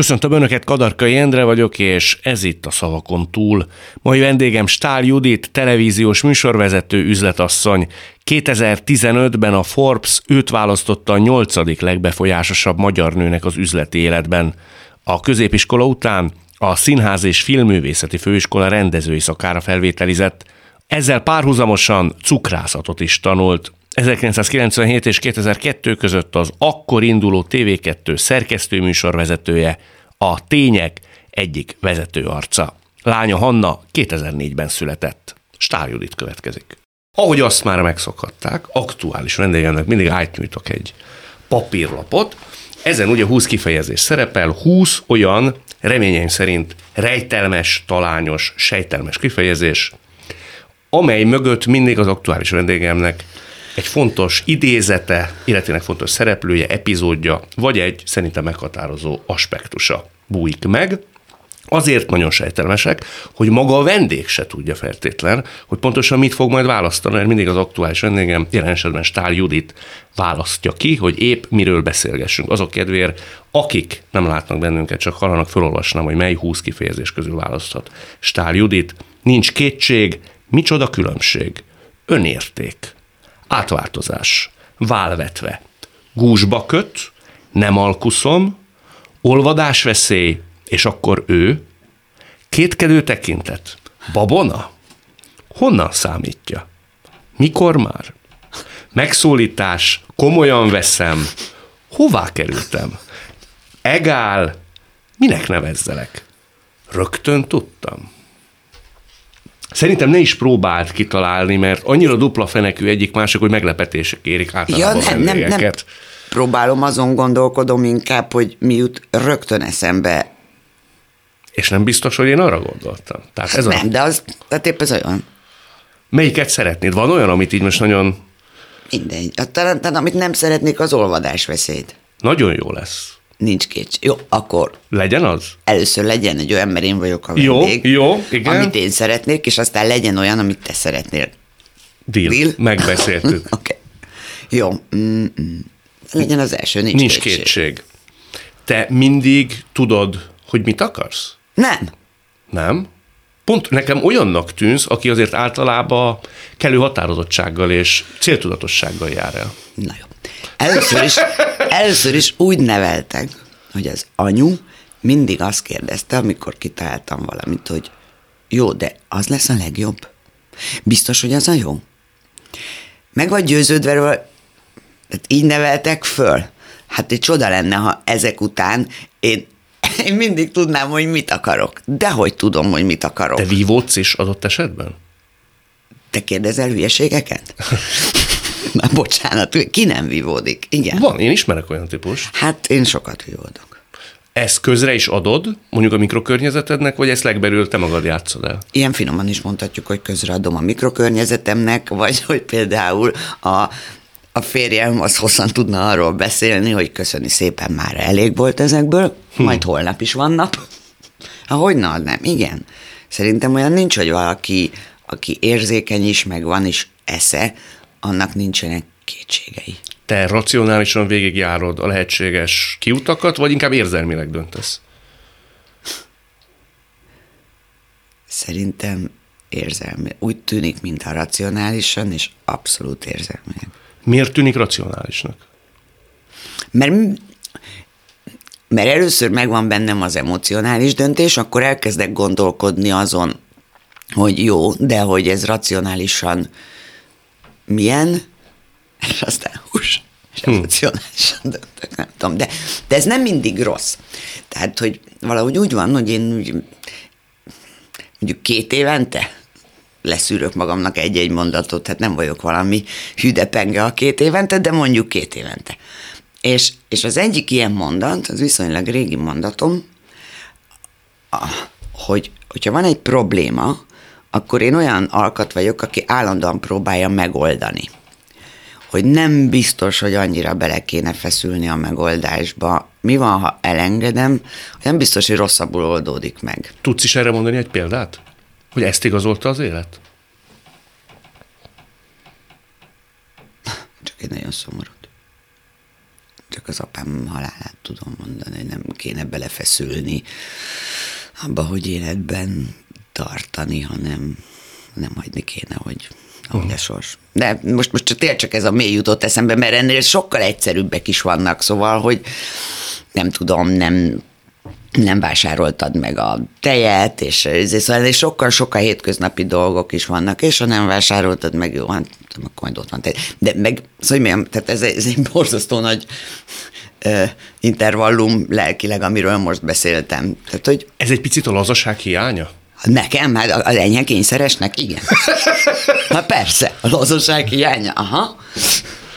Köszöntöm Önöket, Kadarkai Endre vagyok, és ez itt a Szavakon túl. Mai vendégem Stál Judit, televíziós műsorvezető üzletasszony. 2015-ben a Forbes őt választotta a nyolcadik legbefolyásosabb magyar nőnek az üzleti életben. A középiskola után a Színház és Filmművészeti Főiskola rendezői szakára felvételizett. Ezzel párhuzamosan cukrászatot is tanult. 1997 és 2002 között az akkor induló TV2 szerkesztőműsorvezetője, a Tények egyik vezető arca. Lánya Hanna 2004-ben született. Stár Judit következik. Ahogy azt már megszokhatták, aktuális vendégemnek mindig átnyújtok egy papírlapot, ezen ugye 20 kifejezés szerepel, 20 olyan reményeim szerint rejtelmes, talányos, sejtelmes kifejezés, amely mögött mindig az aktuális vendégemnek egy fontos idézete, illetve fontos szereplője, epizódja, vagy egy szerintem meghatározó aspektusa bújik meg. Azért nagyon sejtelmesek, hogy maga a vendég se tudja feltétlen, hogy pontosan mit fog majd választani, mert mindig az aktuális vendégem, jelen esetben Stál Judit választja ki, hogy épp miről beszélgessünk. Azok kedvéért, akik nem látnak bennünket, csak hallanak, felolvasnám, hogy mely 20 kifejezés közül választhat. Stál Judit, nincs kétség, micsoda különbség, önérték, átváltozás, válvetve, gúzsba köt, nem alkuszom, olvadásveszély, és akkor ő, kétkedő tekintet, babona, honnan számítja? Mikor már? Megszólítás, komolyan veszem, hová kerültem? Egál, minek nevezzelek? Rögtön tudtam. Szerintem ne is próbált kitalálni, mert annyira dupla fenekű egyik mások, hogy meglepetések érik általában ja, nem, nem, nem próbálom, azon gondolkodom inkább, hogy mi jut rögtön eszembe. És nem biztos, hogy én arra gondoltam. Tehát ez nem, a... de az, tehát épp ez olyan. Melyiket szeretnéd? Van olyan, amit így most nagyon... Mindegy. Talán, talán amit nem szeretnék, az olvadás veszélyt. Nagyon jó lesz. Nincs kétség. Jó, akkor... Legyen az? Először legyen egy olyan, mert én vagyok a vendég. Jó, jó, igen. Amit én szeretnék, és aztán legyen olyan, amit te szeretnél. Deal. Deal? Megbeszéltük. Oké. okay. Jó. Mm-mm. Legyen az első, nincs, nincs kétség. kétség. Te mindig tudod, hogy mit akarsz? Nem. Nem? Pont nekem olyannak tűnsz, aki azért általában kellő határozottsággal és céltudatossággal jár el. Na jó. Először is, először is úgy neveltek, hogy az anyu mindig azt kérdezte, amikor kitaláltam valamit, hogy jó, de az lesz a legjobb? Biztos, hogy az a jó? Meg vagy győződve róla, így neveltek föl? Hát egy csoda lenne, ha ezek után én, én mindig tudnám, hogy mit akarok. De hogy tudom, hogy mit akarok. Te vívódsz is adott esetben? Te kérdezel hülyeségeket? Na, bocsánat, ki nem vívódik? Igen. Van, én ismerek olyan típus. Hát én sokat vívódok. Ezt közre is adod, mondjuk a mikrokörnyezetednek, vagy ezt legbelül te magad játszod el? Ilyen finoman is mondhatjuk, hogy közreadom a mikrokörnyezetemnek, vagy hogy például a a férjem az hosszan tudna arról beszélni, hogy köszöni szépen már elég volt ezekből, hm. majd holnap is van nap. Ahogy na, nem, igen. Szerintem olyan nincs, hogy valaki, aki érzékeny is, meg van is esze, annak nincsenek kétségei. Te racionálisan végigjárod a lehetséges kiutakat, vagy inkább érzelmileg döntesz? Szerintem érzelmi. Úgy tűnik, mintha racionálisan, és abszolút érzelmileg. Miért tűnik racionálisnak? Mert, mert először megvan bennem az emocionális döntés, akkor elkezdek gondolkodni azon, hogy jó, de hogy ez racionálisan milyen, és aztán hús, és hm. emocionálisan döntök, nem tudom. De, de ez nem mindig rossz. Tehát, hogy valahogy úgy van, hogy én úgy, mondjuk két évente leszűrök magamnak egy-egy mondatot, hát nem vagyok valami hüdepenge a két évente, de mondjuk két évente. És, és az egyik ilyen mondat, az viszonylag régi mondatom, hogy hogyha van egy probléma, akkor én olyan alkat vagyok, aki állandóan próbálja megoldani. Hogy nem biztos, hogy annyira bele kéne feszülni a megoldásba. Mi van, ha elengedem, nem biztos, hogy rosszabbul oldódik meg. Tudsz is erre mondani egy példát? Hogy ezt igazolta az élet? Csak egy nagyon szomorú. csak az apám halálát tudom mondani, hogy nem kéne belefeszülni abba, hogy életben tartani, hanem nem hagyni kéne, hogy ahogy a sors. De most, most tényleg csak ez a mély jutott eszembe, mert ennél sokkal egyszerűbbek is vannak, szóval, hogy nem tudom, nem nem vásároltad meg a tejet, és, szóval és sokkal-sokkal hétköznapi dolgok is vannak, és ha nem vásároltad meg, jó, hát akkor majd ott van tej. De meg, szóval milyen, tehát ez, ez egy borzasztó nagy ö, intervallum lelkileg, amiről most beszéltem. Tehát, hogy Ez egy picit a lazaság hiánya? Nekem, hát az enyhe kényszeresnek, igen. Hát persze, a lazaság hiánya, aha.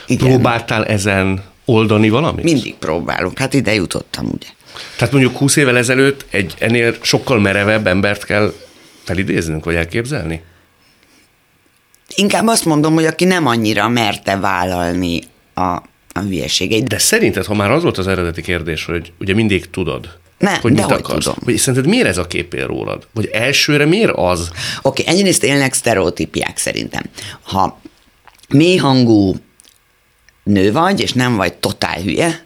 Igen. Próbáltál ezen oldani valamit? Mindig próbálok, hát ide jutottam, ugye. Tehát mondjuk 20 évvel ezelőtt egy ennél sokkal merevebb embert kell felidéznünk, vagy elképzelni? Inkább azt mondom, hogy aki nem annyira merte vállalni a, a hülyeségeit. De szerinted, ha már az volt az eredeti kérdés, hogy ugye mindig tudod, Nem, hogy mit akarsz, tudom. Vagy szerinted miért ez a kép él rólad? Vagy elsőre miért az? Oké, okay, egyrészt élnek sztereotípiák szerintem. Ha mély hangú nő vagy, és nem vagy totál hülye,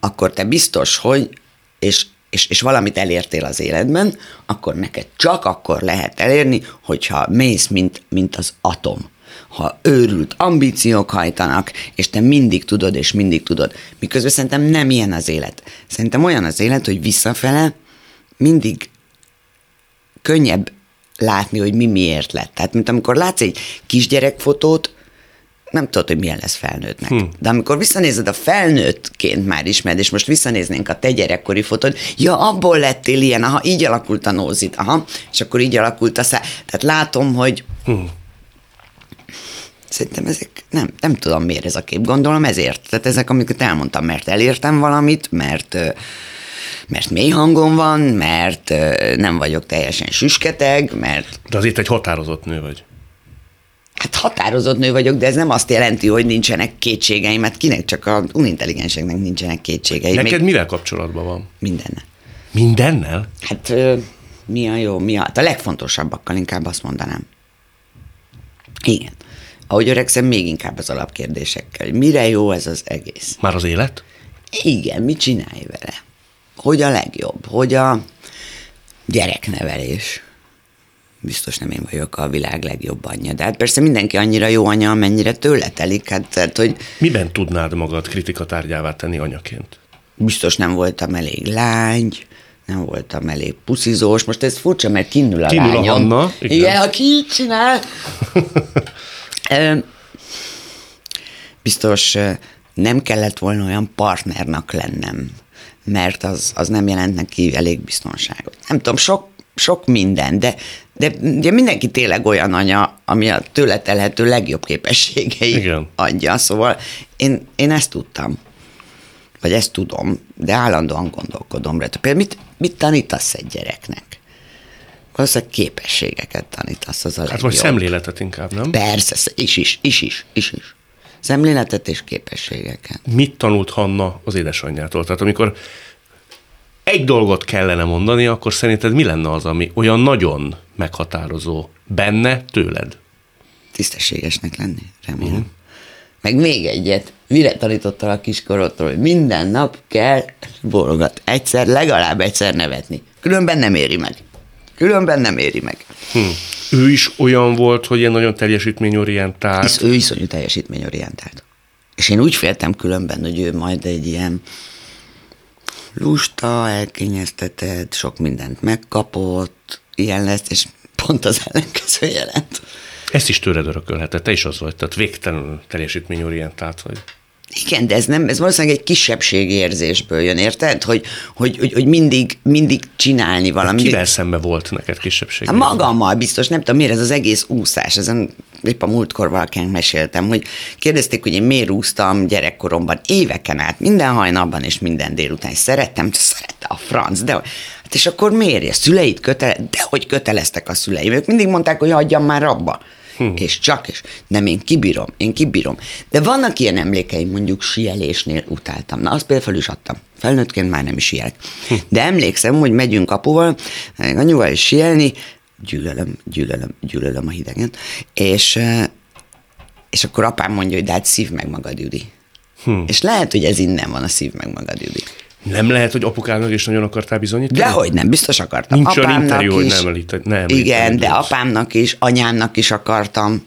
akkor te biztos, hogy, és, és, és valamit elértél az életben, akkor neked csak akkor lehet elérni, hogyha mész, mint, mint az atom. Ha őrült ambíciók hajtanak, és te mindig tudod, és mindig tudod. Miközben szerintem nem ilyen az élet. Szerintem olyan az élet, hogy visszafele mindig könnyebb látni, hogy mi miért lett. Tehát, mint amikor látsz egy kisgyerekfotót, nem tudod, hogy milyen lesz felnőttnek. Hm. De amikor visszanézed a felnőttként már ismered, és most visszanéznénk a te gyerekkori fotód, ja, abból lettél ilyen, aha, így alakult a nózit, aha, és akkor így alakult a szá. Tehát látom, hogy hm. Szerintem ezek, nem, nem tudom miért ez a kép, gondolom ezért. Tehát ezek, amiket elmondtam, mert elértem valamit, mert mert mély hangom van, mert nem vagyok teljesen süsketeg, mert De azért egy határozott nő vagy. Hát határozott nő vagyok, de ez nem azt jelenti, hogy nincsenek kétségeim, mert kinek csak a unintelligenseknek nincsenek kétségei. Neked Még mivel kapcsolatban van? mindennel. Mindennel? Hát mi a jó, mi a... Hát a legfontosabbakkal inkább azt mondanám. Igen. Ahogy öregszem, még inkább az alapkérdésekkel. Mire jó ez az egész? Már az élet? Igen, mit csinálj vele? Hogy a legjobb? Hogy a gyereknevelés? Biztos nem én vagyok a világ legjobb anyja. De hát persze mindenki annyira jó anya, amennyire tőle telik. Hát, tehát, hogy Miben tudnád magad kritikatárgyává tenni anyaként? biztos nem voltam elég lány, nem voltam elég puszizós. Most ez furcsa, mert kinnül a Kinnül a lányom. Hanna, igen. igen. aki így csinál. Biztos nem kellett volna olyan partnernak lennem, mert az, az nem jelent neki elég biztonságot. Nem tudom, sok, sok minden, de, de ugye mindenki tényleg olyan anya, ami a tőle telhető legjobb képességei Igen. adja, szóval én, én ezt tudtam vagy ezt tudom, de állandóan gondolkodom rá. Például mit, mit tanítasz egy gyereknek? Valószínűleg képességeket tanítasz, az a Hát legjobb. vagy szemléletet inkább, nem? Persze, sz- is is, is is, is is. Szemléletet és képességeket. Mit tanult Hanna az édesanyjától? Tehát amikor egy dolgot kellene mondani, akkor szerinted mi lenne az, ami olyan nagyon meghatározó benne tőled? Tisztességesnek lenni, remélem. Uh-huh. Meg még egyet, mire tanítottál a kiskorodtól, hogy minden nap kell bólogat. Egyszer, legalább egyszer nevetni. Különben nem éri meg. Különben nem éri meg. Hm. Ő is olyan volt, hogy ilyen nagyon teljesítményorientált. Hisz ő iszonyú teljesítményorientált. És én úgy féltem különben, hogy ő majd egy ilyen lusta, elkényeztetett, sok mindent megkapott, ilyen lesz, és pont az ellenkező jelent. Ezt is tőled örökölhetett, te is az vagy, tehát végtelenül teljesítményorientált vagy. Igen, de ez nem, ez valószínűleg egy kisebbségi érzésből jön, érted? Hogy, hogy, hogy, hogy mindig, mindig csinálni valamit. Kivel szembe volt neked kisebbség? Hát magammal biztos, nem tudom miért ez az egész úszás, ezen épp a múltkor valakinek meséltem, hogy kérdezték, hogy én miért úsztam gyerekkoromban éveken át, minden hajnalban és minden délután, szerettem, szerette a franc, de hát és akkor miért? A szüleid kötele, de hogy köteleztek a szüleim, ők mindig mondták, hogy hagyjam már abba. Hm. És csak, és nem, én kibírom, én kibírom. De vannak ilyen emlékeim, mondjuk sielésnél utáltam. Na, azt például fel is adtam. Felnőttként már nem is sielek. De emlékszem, hogy megyünk apuval, anyuval is sielni, gyűlölöm, gyűlölöm, gyűlölöm a hidegen, és, és akkor apám mondja, hogy de hát szív meg magad, Judi. Hm. És lehet, hogy ez innen van a szív meg magad, Judi. Nem lehet, hogy apukának is nagyon akartál bizonyítani? Dehogy nem, biztos akartam. Nincs olyan interjú, hogy nem említett. Nem Igen, de apámnak is, anyámnak is akartam.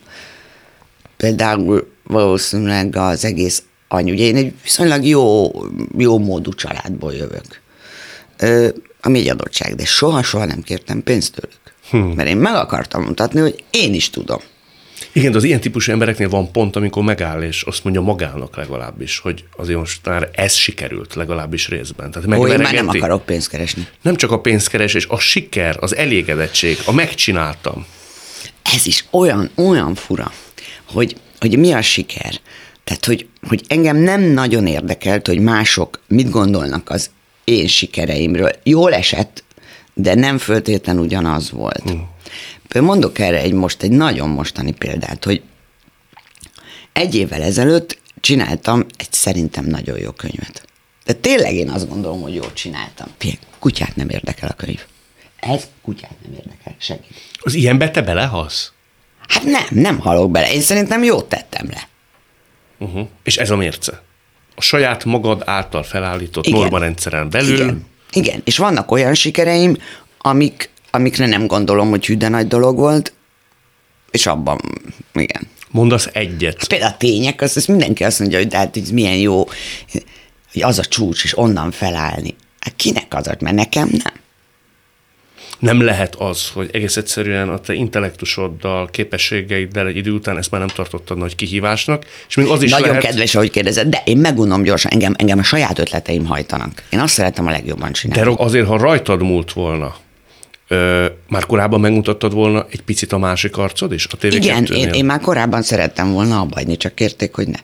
Például valószínűleg az egész anyu. Ugye én egy viszonylag jó, jó módú családból jövök. Ö, ami egy adottság, de soha-soha nem kértem pénzt tőlük. Hmm. Mert én meg akartam mutatni, hogy én is tudom. Igen, de az ilyen típusú embereknél van pont, amikor megáll, és azt mondja magának legalábbis, hogy azért most már ez sikerült legalábbis részben. Tehát Ó, én már nem akarok pénzt keresni. Nem csak a pénzkeresés, a siker, az elégedettség, a megcsináltam. Ez is olyan, olyan fura, hogy, hogy mi a siker. Tehát, hogy, hogy engem nem nagyon érdekelt, hogy mások mit gondolnak az én sikereimről. Jól esett, de nem föltétlen ugyanaz volt. Hmm. Mondok erre egy most egy nagyon mostani példát, hogy egy évvel ezelőtt csináltam egy szerintem nagyon jó könyvet. De tényleg én azt gondolom, hogy jól csináltam. Kutyát nem érdekel a könyv. Ez kutyát nem érdekel, segít. Az ilyenbe te belehalsz? Hát nem, nem halok bele. Én szerintem jót tettem le. Uh-huh. És ez a mérce? A saját magad által felállított normarendszeren belül? Igen. Igen, és vannak olyan sikereim, amik, amikre nem gondolom, hogy hűde nagy dolog volt, és abban, igen. Mondasz egyet. Hát például a tények, az, az mindenki azt mondja, hogy de hát ez milyen jó, hogy az a csúcs, és onnan felállni. Hát kinek az, mert nekem nem nem lehet az, hogy egész egyszerűen a te intellektusoddal, képességeiddel egy idő után ezt már nem tartottad nagy kihívásnak, és még az is Nagyon lehet... kedves, ahogy kérdezed, de én megunom gyorsan, engem, engem a saját ötleteim hajtanak. Én azt szeretem a legjobban csinálni. De azért, ha rajtad múlt volna, Ö, már korábban megmutattad volna egy picit a másik arcod is? A Igen, én, én már korábban szerettem volna abbahagyni, csak kérték, hogy ne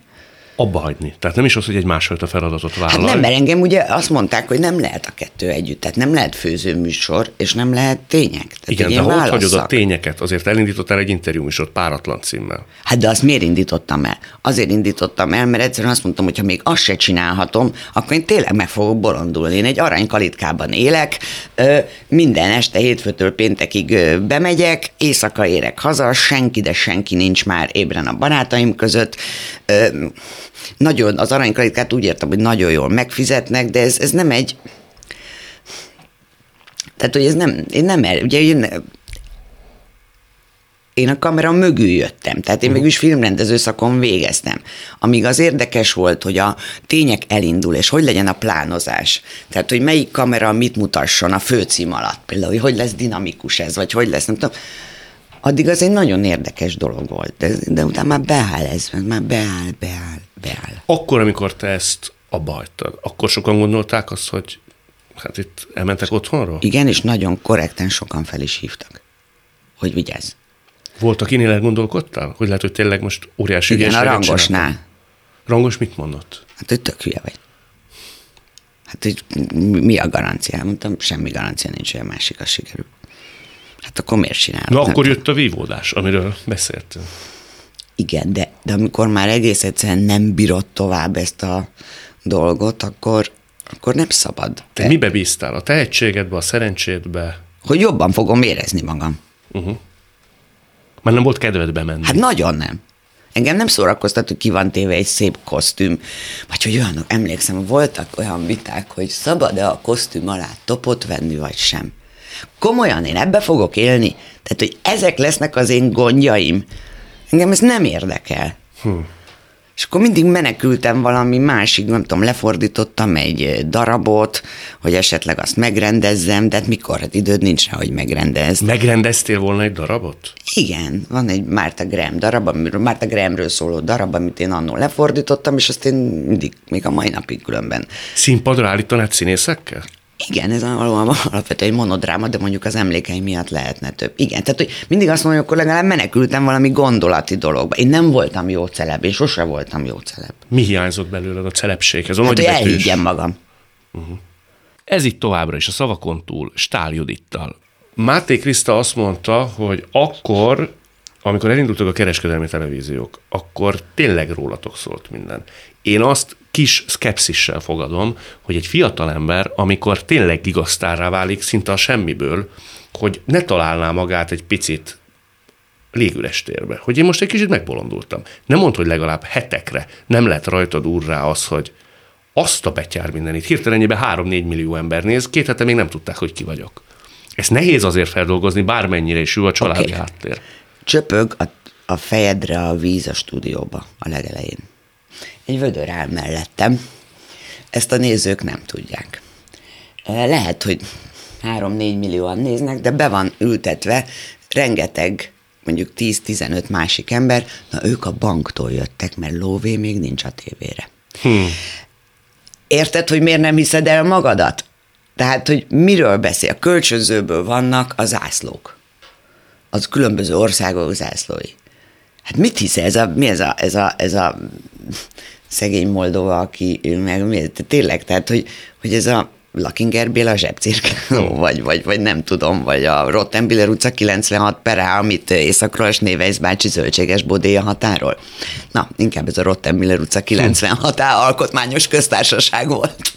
abba hagyni. Tehát nem is az, hogy egy másfajta feladatot vállal. Hát nem, mert engem ugye azt mondták, hogy nem lehet a kettő együtt. Tehát nem lehet főzőműsor, és nem lehet tények. Tehát Igen, de ha hagyod a tényeket, azért elindítottál egy interjúműsort páratlan címmel. Hát de azt miért indítottam el? Azért indítottam el, mert egyszerűen azt mondtam, hogy ha még azt se csinálhatom, akkor én tényleg meg fogok bolondulni. Én egy aranykalitkában élek, minden este hétfőtől péntekig bemegyek, éjszaka érek haza, senki, de senki nincs már ébren a barátaim között nagyon, az aranykaritkát úgy értem, hogy nagyon jól megfizetnek, de ez, ez nem egy, tehát, hogy ez nem, én nem, ugye én, én a kamera mögül jöttem, tehát én uh-huh. mégis filmrendező szakon végeztem. Amíg az érdekes volt, hogy a tények elindul, és hogy legyen a plánozás. Tehát, hogy melyik kamera mit mutasson a főcím alatt. Például, hogy hogy lesz dinamikus ez, vagy hogy lesz, nem tudom addig az egy nagyon érdekes dolog volt, de, de utána már beáll ez, már beáll, beáll, beáll. Akkor, amikor te ezt abba hagytad, akkor sokan gondolták azt, hogy hát itt elmentek otthonról? Igen, és nagyon korrekten sokan fel is hívtak, hogy vigyázz. Volt, akinél elgondolkodtál? Hogy lehet, hogy tényleg most óriási Igen, a rangosnál. Csináltam? Rangos mit mondott? Hát, hogy tök hülye vagy. Hát, hogy mi a garancia? Mondtam, semmi garancia nincs, hogy a másik az sikerül. Hát akkor miért csinálod? Na akkor jött a vívódás, amiről beszéltünk. Igen, de, de amikor már egész egyszerűen nem bírod tovább ezt a dolgot, akkor, akkor nem szabad. Te mibe bíztál? A tehetségedbe, a szerencsédbe? Hogy jobban fogom érezni magam. Uh-huh. Már nem volt kedved bemenni? Hát nagyon nem. Engem nem szórakoztat, hogy ki van téve egy szép kosztüm. Vagy hogy olyanok, emlékszem, voltak olyan viták, hogy szabad-e a kosztüm alá topot venni, vagy sem. Komolyan én ebbe fogok élni? Tehát, hogy ezek lesznek az én gondjaim. Engem ez nem érdekel. Hm. És akkor mindig menekültem valami másik, nem tudom, lefordítottam egy darabot, hogy esetleg azt megrendezzem, de hát mikor? Hát időd nincs rá, hogy megrendezd. Megrendeztél volna egy darabot? Igen, van egy Márta Graham darab, amiről, Márta Grahamről szóló darab, amit én annól lefordítottam, és azt én mindig, még a mai napig különben. Színpadra állítanád színészekkel? Igen, ez alapvetően egy monodráma, de mondjuk az emlékeim miatt lehetne több. Igen, tehát hogy mindig azt mondom, hogy legalább menekültem valami gondolati dologba. Én nem voltam jó celeb, én sose voltam jó celeb. Mi hiányzott belőled a celebséghez? A hát, hogy elhiggyem magam. Uh-huh. Ez itt továbbra is a szavakon túl Stál Judittal. Máté Kriszta azt mondta, hogy akkor, amikor elindultak a kereskedelmi televíziók, akkor tényleg rólatok szólt minden. Én azt kis szkepszissel fogadom, hogy egy fiatal ember, amikor tényleg gigasztárrá válik szinte a semmiből, hogy ne találná magát egy picit légüres térbe, hogy én most egy kicsit megbolondultam. Nem mondd, hogy legalább hetekre nem lett rajtad úrrá az, hogy azt a betyár mindenit. Hirtelenjében 3-4 millió ember néz, két hete még nem tudták, hogy ki vagyok. Ez nehéz azért feldolgozni, bármennyire is jó a családi okay. háttér. Csöpög a, a fejedre a víz a stúdióba a legelején. Egy vödör áll mellettem. Ezt a nézők nem tudják. Lehet, hogy 3-4 millióan néznek, de be van ültetve rengeteg mondjuk 10-15 másik ember, na ők a banktól jöttek, mert lóvé még nincs a tévére. Hmm. Érted, hogy miért nem hiszed el magadat? Tehát, hogy miről beszél? Kölcsönzőből vannak a zászlók. Az különböző országok zászlói. Hát mit hisz ez a, mi ez a, ez a, ez a szegény Moldova, aki meg mi, tényleg, tehát, hogy, hogy ez a Lakinger Béla zsebcirk, vagy, vagy, vagy nem tudom, vagy a Rottenbiller utca 96 pere, amit északról és Névejsz bácsi zöldséges bodéja határól. Na, inkább ez a Rottenbiller utca 96 hm. alkotmányos köztársaság volt.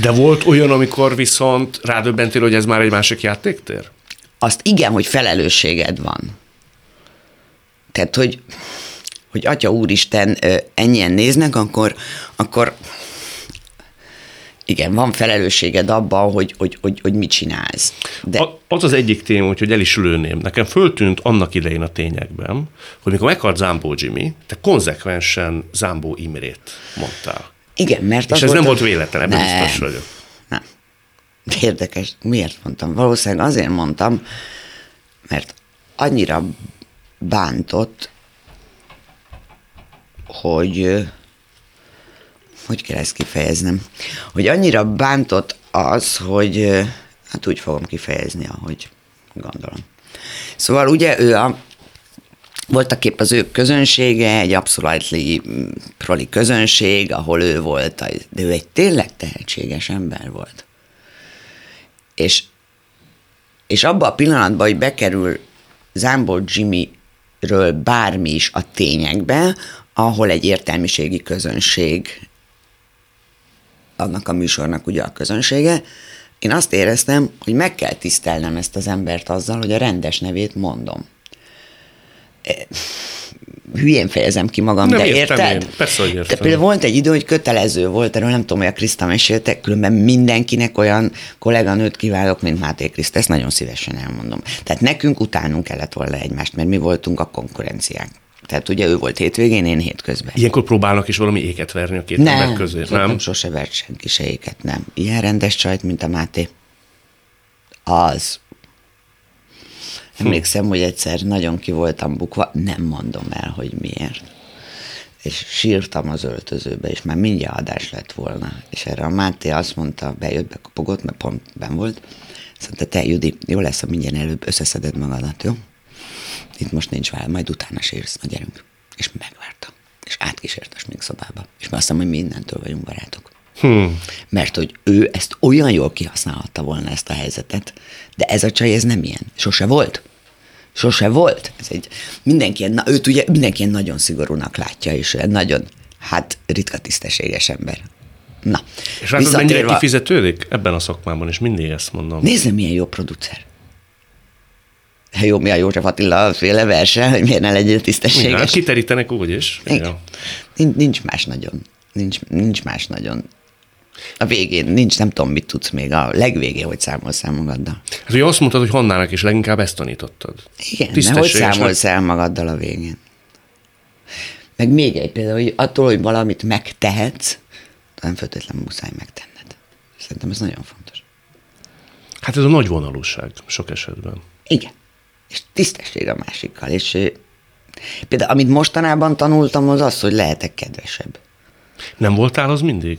De volt olyan, amikor viszont rádöbbentél, hogy ez már egy másik játéktér? Azt igen, hogy felelősséged van. Tehát, hogy, hogy Atya Úristen ennyien néznek, akkor, akkor igen, van felelősséged abban, hogy, hogy, hogy, hogy mit csinálsz. De... A, az az egyik téma, hogy el is lőném. Nekem föltűnt annak idején a tényekben, hogy mikor meghalt Zambó Jimmy, te konzekvensen Zambó Imrét mondtál. Igen, mert És ez volt nem volt véletlen, ebben nem, biztos vagyok. Nem. Érdekes, miért mondtam? Valószínűleg azért mondtam, mert annyira bántott, hogy hogy kell ezt kifejeznem, hogy annyira bántott az, hogy hát úgy fogom kifejezni, ahogy gondolom. Szóval ugye ő a voltak épp az ő közönsége, egy abszolútli proli közönség, ahol ő volt, de ő egy tényleg tehetséges ember volt. És, és abban a pillanatban, hogy bekerül Zámbol Jimmy-ről bármi is a tényekbe, ahol egy értelmiségi közönség annak a műsornak ugye a közönsége, én azt éreztem, hogy meg kell tisztelnem ezt az embert azzal, hogy a rendes nevét mondom. E, hülyén fejezem ki magam, nem de értem érted? Én. Persze, hogy értem. De például volt egy idő, hogy kötelező volt, erről nem tudom, hogy a Kriszta mesélte, különben mindenkinek olyan kolléganőt kiválok, mint Máté Kriszta, ezt nagyon szívesen elmondom. Tehát nekünk utánunk kellett volna egymást, mert mi voltunk a konkurenciák. Tehát ugye ő volt hétvégén, én hétközben. Ilyenkor próbálnak is valami éket verni a két nem, ember közé, nem? Nem, sose vert senki se éket, nem. Ilyen rendes csajt, mint a Máté. Az. Emlékszem, hogy egyszer nagyon ki voltam bukva, nem mondom el, hogy miért. És sírtam az öltözőbe, és már mindjárt adás lett volna. És erre a Máté azt mondta, bejött, bekopogott, mert pont ben volt, azt mondta, te Judi, jó lesz, ha mindjárt előbb összeszeded magadat, jó? itt most nincs vár, majd utána sírsz, na gyerünk. És megvárta. És átkísért a smink szobába. És azt hiszem, hogy mi innentől vagyunk barátok. Hmm. Mert hogy ő ezt olyan jól kihasználhatta volna ezt a helyzetet, de ez a csaj, ez nem ilyen. Sose volt. Sose volt. Ez egy, mindenki, na, őt ugye mindenki nagyon szigorúnak látja, és nagyon, hát ritka tisztességes ember. Na, és hát mennyire kifizetődik ebben a szakmában, és mindig ezt mondom. Nézd, milyen jó producer jó, mi a József Attila féle verse, hogy miért ne legyen tisztességes. Igen, kiterítenek úgy is. Igen. Nincs, nincs más nagyon. Nincs, nincs más nagyon. A végén nincs, nem tudom, mit tudsz még a legvégén, hogy számolsz el magaddal. Hát ugye azt mondtad, hogy Hannának is leginkább ezt tanítottad. Igen, de hogy számolsz el magaddal a végén. Meg még egy például, hogy attól, hogy valamit megtehetsz, nem feltétlenül muszáj megtenned. Szerintem ez nagyon fontos. Hát ez a nagy vonalúság sok esetben. Igen és tisztesség a másikkal. És például, amit mostanában tanultam, az az, hogy lehetek kedvesebb. Nem voltál az mindig?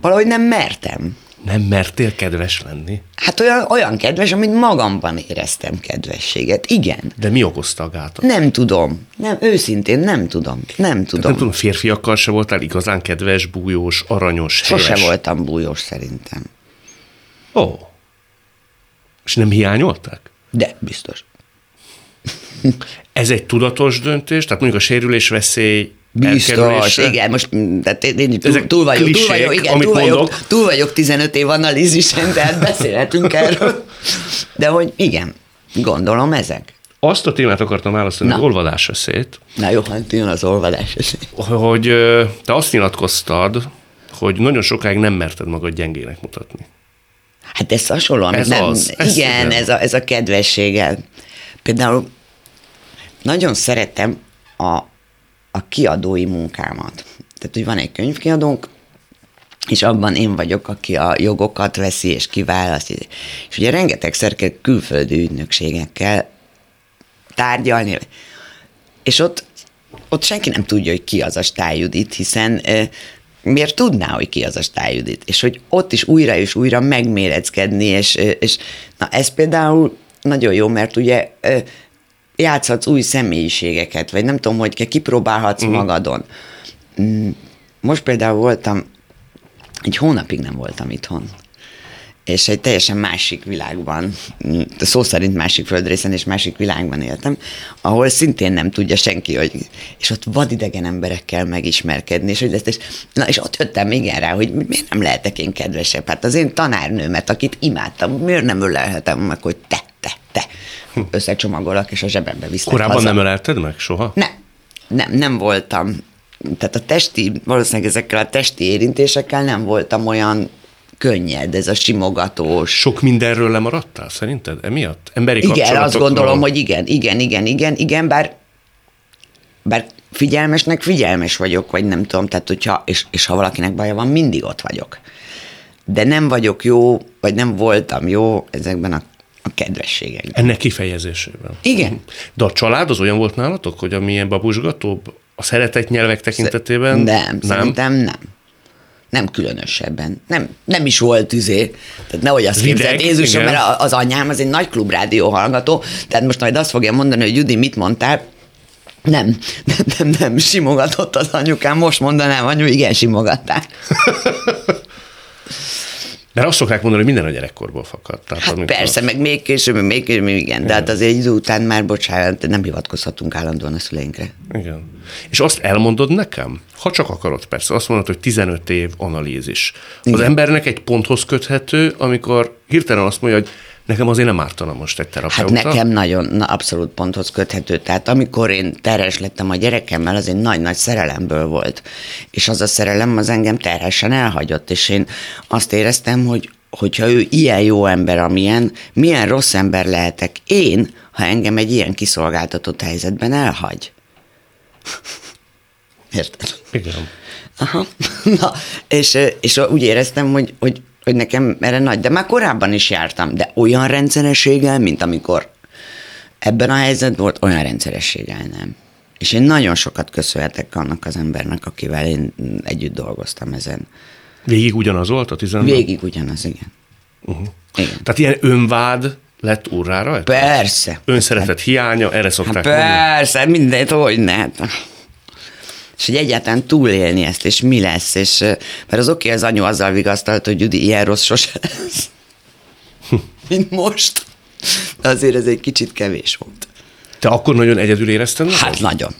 Valahogy nem mertem. Nem mertél kedves lenni? Hát olyan, olyan kedves, amit magamban éreztem kedvességet. Igen. De mi okozta a gátat? Nem tudom. Nem, őszintén nem tudom. Nem tudom. nem tudom, férfiakkal se voltál igazán kedves, bújós, aranyos, Sose helyes. voltam bújós szerintem. Ó. És nem hiányolták? De, biztos. Ez egy tudatos döntés? Tehát mondjuk a sérülés veszély Biztos, igen, most mm, tehát én, túl, túl, vagyok, túl vagyok, igen, túl vagyok, túl vagyok 15 év analízisen, tehát beszélhetünk erről. De hogy igen, gondolom ezek. azt a témát akartam választani, Na. az olvadás eszét, Na jó, hát jön az olvadás. hogy te azt nyilatkoztad, hogy nagyon sokáig nem merted magad gyengének mutatni. Hát ez hasonló, amit Ez nem, az, ez igen, igen. ez a, ez a kedvességgel. Például nagyon szeretem a, a kiadói munkámat. Tehát, hogy van egy könyvkiadónk, és abban én vagyok, aki a jogokat veszi és kiválaszt. És ugye rengetegszer kell külföldi ügynökségekkel tárgyalni, és ott, ott senki nem tudja, hogy ki az a Stály Judit, hiszen miért tudná, hogy ki az a Stály Judit? És hogy ott is újra és újra megméreckedni, és, és na ez például nagyon jó, mert ugye játszhatsz új személyiségeket, vagy nem tudom, hogy kipróbálhatsz uh-huh. magadon. Mm, Most például voltam, egy hónapig nem voltam itthon és egy teljesen másik világban, mm, szó szerint másik földrészen és másik világban éltem, ahol szintén nem tudja senki, hogy, és ott vadidegen emberekkel megismerkedni, és hogy ezt, és, na, és ott jöttem igen rá, hogy miért nem lehetek én kedvesebb, hát az én tanárnőmet, akit imádtam, miért nem ölelhetem meg, hogy te, te, te, összecsomagolok, és a zsebembe viszlek Korábban haza. nem ölelted meg soha? Nem, nem, nem voltam. Tehát a testi, valószínűleg ezekkel a testi érintésekkel nem voltam olyan könnyed, ez a simogatós. Sok mindenről lemaradtál szerinted emiatt? Emberi Igen, azt gondolom, hogy igen, igen, igen, igen, igen, bár, bár figyelmesnek figyelmes vagyok, vagy nem tudom, tehát hogyha, és, és ha valakinek baja van, mindig ott vagyok. De nem vagyok jó, vagy nem voltam jó ezekben a, a kedvességekben. Ennek kifejezésében. Igen. De a család az olyan volt nálatok, hogy amilyen babusgatóbb a szeretett nyelvek tekintetében? Nem, nem? szerintem nem. Nem különösebben. Nem, nem is volt üzé. Tehát nehogy azt képzeld, Jézusom, mert az anyám az egy nagy klubrádió hallgató, tehát most majd azt fogja mondani, hogy Judi, mit mondtál? Nem, nem, nem, nem, simogatott az anyukám, most mondanám, anyu, igen, simogattál. Mert azt szokták mondani, hogy minden a gyerekkorból fakad. Tehát Hát persze, meg még később, még később, igen, de hát azért egy idő után már, bocsánat, nem hivatkozhatunk állandóan a szüleinkre. Igen. És azt elmondod nekem, ha csak akarod persze, azt mondod, hogy 15 év analízis. Az Igen. embernek egy ponthoz köthető, amikor hirtelen azt mondja, hogy nekem azért nem ártana most egy Hát terapeuta. nekem nagyon, na, abszolút ponthoz köthető. Tehát amikor én terhes lettem a gyerekemmel, az egy nagy-nagy szerelemből volt. És az a szerelem az engem terhesen elhagyott, és én azt éreztem, hogy hogyha ő ilyen jó ember, amilyen, milyen rossz ember lehetek én, ha engem egy ilyen kiszolgáltatott helyzetben elhagy. Érted? Igen. Aha. Na, és, és úgy éreztem, hogy, hogy, hogy nekem erre nagy, de már korábban is jártam, de olyan rendszerességgel, mint amikor ebben a helyzetben volt, olyan rendszerességgel nem. És én nagyon sokat köszönhetek annak az embernek, akivel én együtt dolgoztam ezen. Végig ugyanaz volt a 15? Végig ugyanaz, igen. Uh-huh. Igen. Tehát ilyen önvád lett urrára? Persze. Önszeretet hiánya, erre Hát szokták mondani. persze, mindent, hogy ne. És hogy egyáltalán túlélni ezt, és mi lesz, és mert az oké, az anyu azzal vigasztalt, hogy Judi, ilyen rossz sose lesz. Mint most. De azért ez egy kicsit kevés volt. Te akkor nagyon egyedül érezted? Hát nagyon.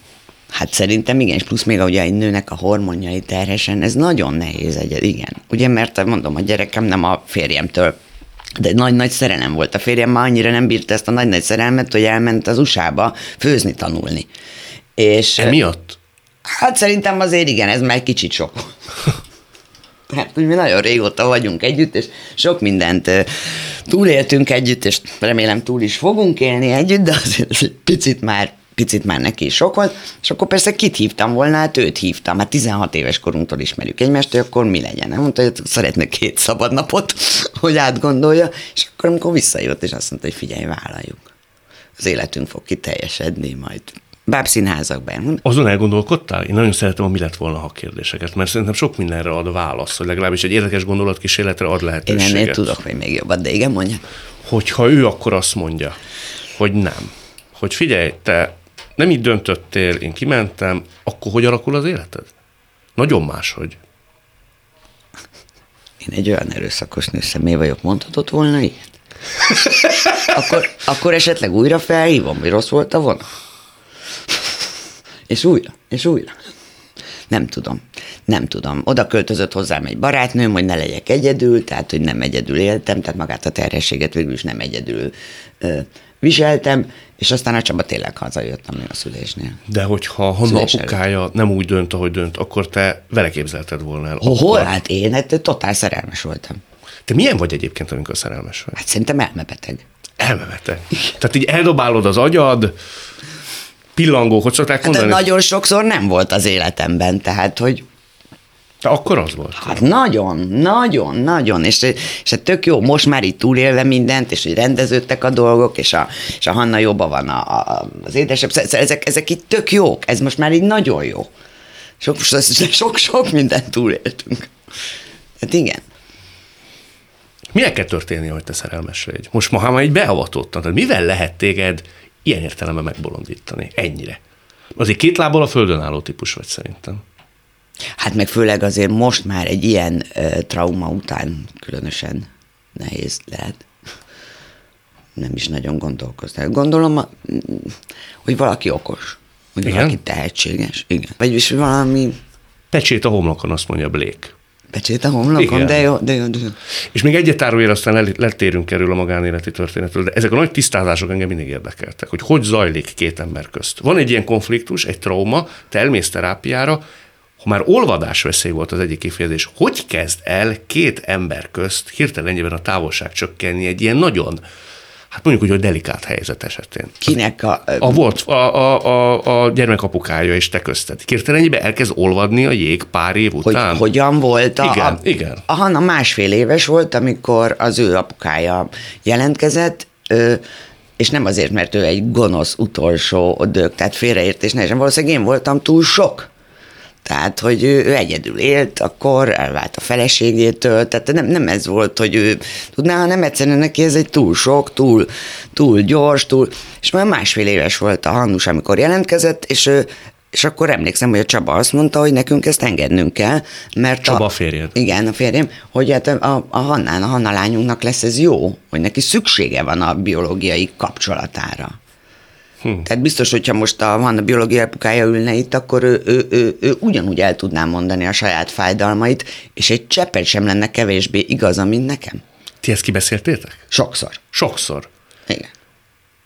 Hát szerintem igen, és plusz még ugye egy nőnek a hormonjai terhesen, ez nagyon nehéz egyed, igen. Ugye, mert mondom, a gyerekem nem a férjemtől de nagy-nagy szerelem volt. A férjem már annyira nem bírta ezt a nagy-nagy szerelmet, hogy elment az USA-ba főzni, tanulni. És Emiatt? Hát szerintem azért igen, ez már kicsit sok. Hát, hogy mi nagyon régóta vagyunk együtt, és sok mindent túléltünk együtt, és remélem túl is fogunk élni együtt, de azért picit már picit már neki is sok volt, és akkor persze kit hívtam volna, hát őt hívtam, hát 16 éves korunktól ismerjük egymást, hogy akkor mi legyen. Mondta, hogy szeretne két szabad napot, hogy átgondolja, és akkor amikor visszajött, és azt mondta, hogy figyelj, vállaljuk. Az életünk fog kiteljesedni majd. Bábszínházakban. Azon elgondolkodtál? Én nagyon szeretem a mi lett volna, ha kérdéseket, mert szerintem sok mindenre ad választ, vagy legalábbis egy érdekes gondolatkísérletre ad Én lehetőséget. ennél tudok, hogy még jobbat, de igen, mondja. Hogyha ő akkor azt mondja, hogy nem, hogy figyelj, te nem így döntöttél, én kimentem, akkor hogy alakul az életed? Nagyon máshogy. Én egy olyan erőszakos nőszemély vagyok, mondhatott volna ilyet? Akkor, akkor esetleg újra felhívom, hogy rossz volt a vonat? És újra, és újra. Nem tudom. Nem tudom. Oda költözött hozzám egy barátnőm, hogy ne legyek egyedül, tehát hogy nem egyedül éltem, tehát magát a terhességet végül is nem egyedül ö, viseltem, és aztán a Csaba tényleg hazajött, a szülésnél. De hogyha Hanna apukája nem úgy dönt, ahogy dönt, akkor te vele képzelted volna el. Hol? Akkor- Hát én hát totál szerelmes voltam. Te milyen vagy egyébként, amikor szerelmes vagy? Hát szerintem elmebeteg. Elmebeteg. Tehát így eldobálod az agyad, pillangók, hogy szokták Hát mondani? nagyon sokszor nem volt az életemben, tehát hogy De akkor az volt. Hát nagyon, nagyon, nagyon, és, és hát tök jó, most már így túlélve mindent, és hogy rendeződtek a dolgok, és a, és a Hanna jobban van a, a, az édesebb, ezek, ezek így tök jók, ez most már így nagyon jó. Sok, sok, sok mindent túléltünk. Hát igen. Minek kell történnie, hogy te szerelmes vagy? Most ma, ha már így beavatottan, tehát mivel lehet téged ilyen értelemben megbolondítani? Ennyire. Azért két lábbal a földön álló típus vagy szerintem. Hát meg főleg azért most már egy ilyen ö, trauma után különösen nehéz lehet. Nem is nagyon gondolkozni. Gondolom, hogy valaki okos, hogy Igen? valaki tehetséges. Igen. Vagyis valami Pecsét a homlokon, azt mondja Blake. Pecsét a homlokon, Igen. de jó, de jó, de jó. És még egyet árulja, aztán le- letérünk erről a magánéleti történetről, de ezek a nagy tisztázások engem mindig érdekeltek, hogy hogy zajlik két ember közt. Van egy ilyen konfliktus, egy trauma, te elmész terápiára, ha már olvadás veszély volt az egyik kifejezés, hogy kezd el két ember közt hirtelen ennyiben a távolság csökkenni egy ilyen nagyon, hát mondjuk úgy, hogy delikát helyzet esetén. Kinek a... A volt a, a, a, a gyermek apukája és te közted. Hirtelen ennyiben elkezd olvadni a jég pár év hogy után. hogyan volt a, Igen, a, igen. A Hanna másfél éves volt, amikor az ő apukája jelentkezett, ö, és nem azért, mert ő egy gonosz utolsó dög, tehát félreértés ne. Valószínűleg én voltam túl sok. Tehát, hogy ő, ő egyedül élt, akkor elvált a feleségétől, tehát nem, nem ez volt, hogy ő tudná, hanem egyszerűen neki ez egy túl sok, túl, túl gyors, túl, és már másfél éves volt a Hannus, amikor jelentkezett, és ő, és akkor emlékszem, hogy a Csaba azt mondta, hogy nekünk ezt engednünk kell, mert Csaba a, férjed. Igen, a férjem, hogy hát a, a Hannán, a Hanna lányunknak lesz ez jó, hogy neki szüksége van a biológiai kapcsolatára. Hm. Tehát biztos, hogyha most a Hanna biológiai apukája ülne itt, akkor ő, ő, ő, ő ugyanúgy el tudná mondani a saját fájdalmait, és egy cseppet sem lenne kevésbé igaza, mint nekem. Ti ezt kibeszéltétek? Sokszor. Sokszor. Igen.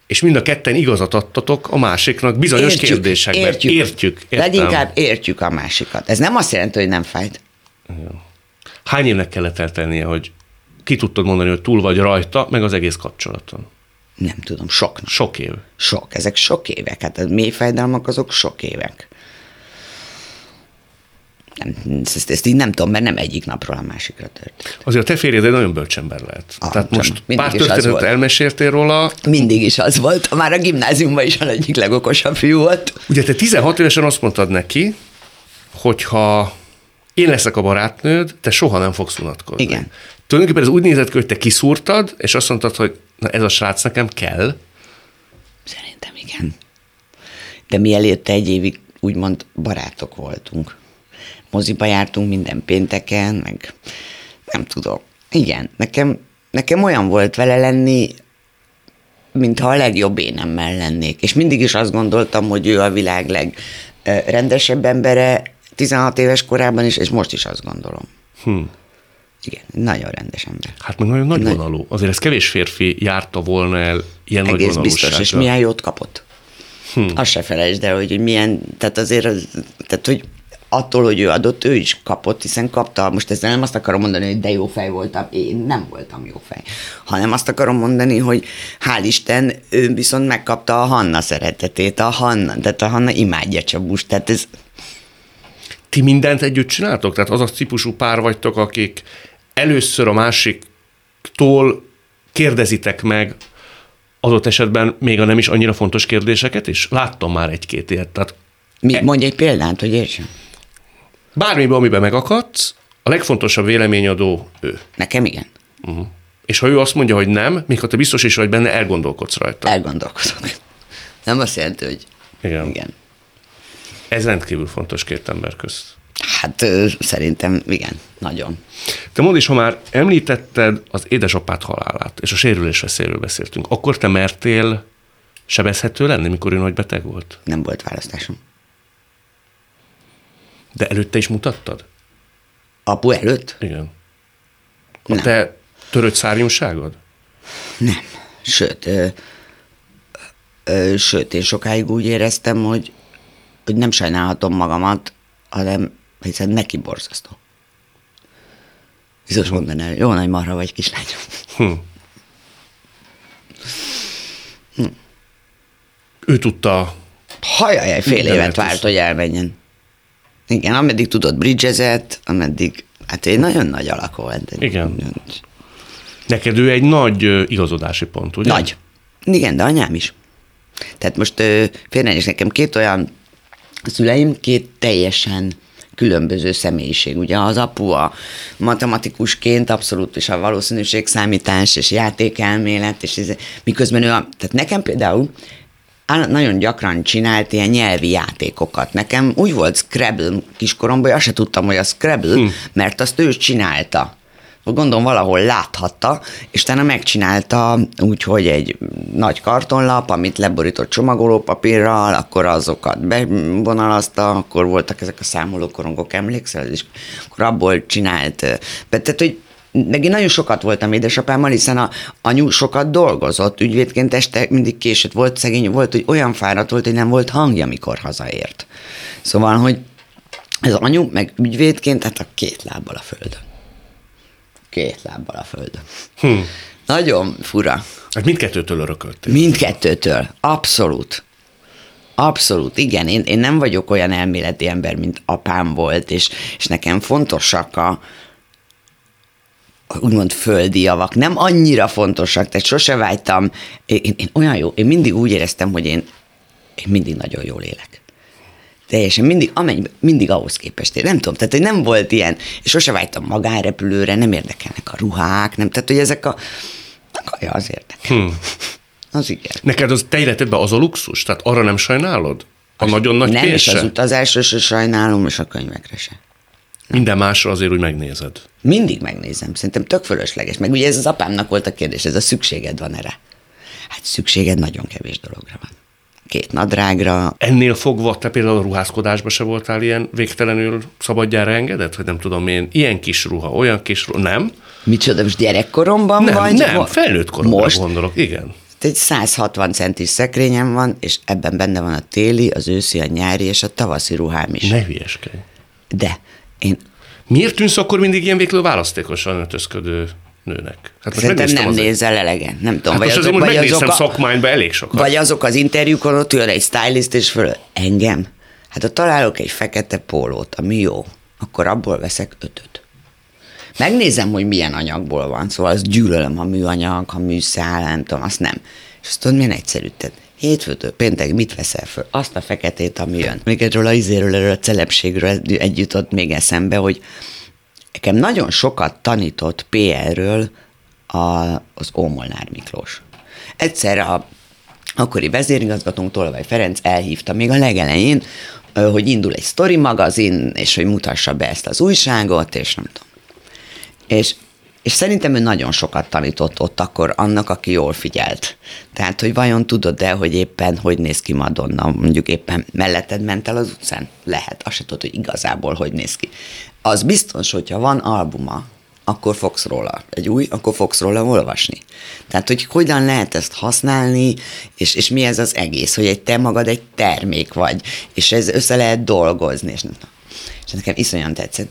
És mind a ketten igazat adtatok a másiknak bizonyos kérdésekben. Értjük. értjük értem. Leginkább értjük a másikat. Ez nem azt jelenti, hogy nem fájt. Hány évnek kellett eltennie, hogy ki tudtad mondani, hogy túl vagy rajta, meg az egész kapcsolaton? Nem tudom, sok. Sok év. Sok. Ezek sok évek. Hát a mély fájdalmak azok sok évek. Nem, ezt, ezt így nem tudom, mert nem egyik napról a másikra tört. Azért a te férjed egy nagyon bölcs ember lehet. Ah, Tehát most mindig pár történetet elmeséltél róla. Mindig is az volt. Már a gimnáziumban is az egyik legokosabb fiú volt. Ugye te 16 évesen azt mondtad neki, hogyha én leszek a barátnőd, te soha nem fogsz unatkozni. Igen. Tulajdonképpen ez úgy nézett ki, hogy te kiszúrtad, és azt mondtad, hogy na ez a srác nekem kell. Szerintem igen. De mi előtte egy évig úgymond barátok voltunk. Moziba jártunk minden pénteken, meg nem tudom. Igen, nekem, nekem olyan volt vele lenni, mintha a legjobb énemmel lennék. És mindig is azt gondoltam, hogy ő a világ legrendesebb embere 16 éves korában is, és most is azt gondolom. Hm. Igen, nagyon rendes ember. Hát meg nagyon nagy Nagy- vonalú. Azért ez kevés férfi járta volna el ilyen nagy Egész biztos, és milyen jót kapott. Hm. Azt se felejtsd el, hogy, hogy milyen, tehát azért, az, tehát hogy attól, hogy ő adott, ő is kapott, hiszen kapta, most ezzel nem azt akarom mondani, hogy de jó fej voltam, én nem voltam jó fej, hanem azt akarom mondani, hogy hál' Isten, ő viszont megkapta a Hanna szeretetét, a Hanna, tehát a Hanna imádja Csabust, tehát ez, Ti mindent együtt csináltok? Tehát az a típusú pár vagytok, akik először a másiktól kérdezitek meg adott esetben még a nem is annyira fontos kérdéseket is? Láttam már egy-két ilyet. Tehát mi, mondj egy példát, hogy értsem. bármiben, amiben megakadsz, a legfontosabb véleményadó ő. Nekem igen. Uh-huh. És ha ő azt mondja, hogy nem, még ha te biztos is vagy benne, elgondolkodsz rajta. Elgondolkozok. Nem azt jelenti, hogy Igen. igen. Ez rendkívül fontos két ember közt. Hát szerintem igen, nagyon. Te mondd is, ha már említetted az édesapád halálát, és a sérülés veszélyről beszéltünk, akkor te mertél sebezhető lenni, mikor ő nagy beteg volt? Nem volt választásom. De előtte is mutattad? Apu előtt? Igen. A Nem. te törött szárnyúságod? Nem. Sőt, ö, ö, sőt, én sokáig úgy éreztem, hogy, hogy nem sajnálhatom magamat, hanem hiszen neki borzasztó. Biztos mondaná, jó nagy marha vagy, kislányom. Hm. Ő tudta, Hajajaj, fél évet is. várt, hogy elmenjen. Igen, ameddig tudott bridgezett, ameddig, hát egy nagyon nagy alak volt. Igen. neked ő egy nagy igazodási pont, ugye? Nagy. Igen, de anyám is. Tehát most félre is nekem két olyan szüleim, két teljesen különböző személyiség. Ugye az apu a matematikusként abszolút is a valószínűség számítás és játékelmélet, és ez, miközben ő a, tehát nekem például nagyon gyakran csinált ilyen nyelvi játékokat. Nekem úgy volt Scrabble kiskoromban, hogy azt se tudtam, hogy a Scrabble, hm. mert azt ő csinálta. Gondolom valahol láthatta, és utána megcsinálta úgy, hogy egy nagy kartonlap, amit leborított csomagolópapírral, akkor azokat bevonalazta, akkor voltak ezek a számolókorongok, emlékszel? És akkor abból csinált. Tehát, hogy meg én nagyon sokat voltam édesapámmal, hiszen a anyu sokat dolgozott, ügyvédként este mindig késett volt, szegény volt, hogy olyan fáradt volt, hogy nem volt hangja, amikor hazaért. Szóval, hogy ez anyu, meg ügyvédként, hát a két lábbal a földön. Két lábbal a földön. Hm. Nagyon fura. Hát mindkettőtől örököltél. Mindkettőtől. Abszolút. Abszolút, igen. Én, én nem vagyok olyan elméleti ember, mint apám volt, és, és nekem fontosak a, úgymond földi javak. Nem annyira fontosak, tehát sose vágytam. Én, én, én olyan jó, én mindig úgy éreztem, hogy én, én mindig nagyon jól élek. Teljesen mindig, amennyi, mindig ahhoz képest. Én nem tudom, tehát hogy nem volt ilyen, és sose vágytam magánrepülőre, nem érdekelnek a ruhák, nem, tehát hogy ezek a, a kaja az érdekel. Hm. Az igen. Neked az te életedben az a luxus? Tehát arra nem sajnálod? A nagyon nagy nem, és az utazásra se sajnálom, és a könyvekre se. Minden másra azért úgy megnézed. Mindig megnézem, szerintem tök fölösleges. Meg ugye ez az apámnak volt a kérdés, ez a szükséged van erre. Hát szükséged nagyon kevés dologra van. Két nadrágra, Ennél fogva te például a ruházkodásba se voltál ilyen végtelenül szabadjára engedett? Hogy nem tudom én, ilyen kis ruha, olyan kis ruha, nem? micsoda, most gyerekkoromban Nem, vagy? nem, felnőtt koromra Most gondolok, igen. egy 160 centis szekrényem van, és ebben benne van a téli, az őszi, a nyári és a tavaszi ruhám is. Ne hülyeskedj. De én Miért tűnsz akkor mindig ilyen végül választékosan öltözködő nőnek? Hát szerintem nem az- nézel elegen. Nem tudom, Hát vagy most azok, azért vagy megnéztem azok a, szakmányba elég sokat. Vagy azok az interjúkon ott ül egy stylist, és föl engem. Hát ha találok egy fekete pólót, ami jó, akkor abból veszek ötöt. Megnézem, hogy milyen anyagból van, szóval azt gyűlölöm, ha műanyag, ha műszál, nem tudom, azt nem. És azt tudod, milyen egyszerű tett. Hétfőtől péntek mit veszel föl? Azt a feketét, ami jön. Még erről a izéről, erről a celebségről egy jutott még eszembe, hogy nekem nagyon sokat tanított PR-ről a, az Ómolnár Miklós. Egyszer a akkori vezérigazgatónk Tolvaj Ferenc elhívta még a legelején, hogy indul egy sztori magazin, és hogy mutassa be ezt az újságot, és nem tudom. És, és szerintem ő nagyon sokat tanított ott akkor annak, aki jól figyelt. Tehát, hogy vajon tudod-e, hogy éppen hogy néz ki Madonna, mondjuk éppen melletted ment el az utcán? Lehet, azt se tudod, hogy igazából hogy néz ki. Az biztos, hogyha van albuma, akkor fogsz róla, egy új, akkor fogsz róla olvasni. Tehát, hogy hogyan lehet ezt használni, és, és mi ez az egész, hogy egy te magad egy termék vagy, és ez össze lehet dolgozni, és. És nekem iszonyan tetszett.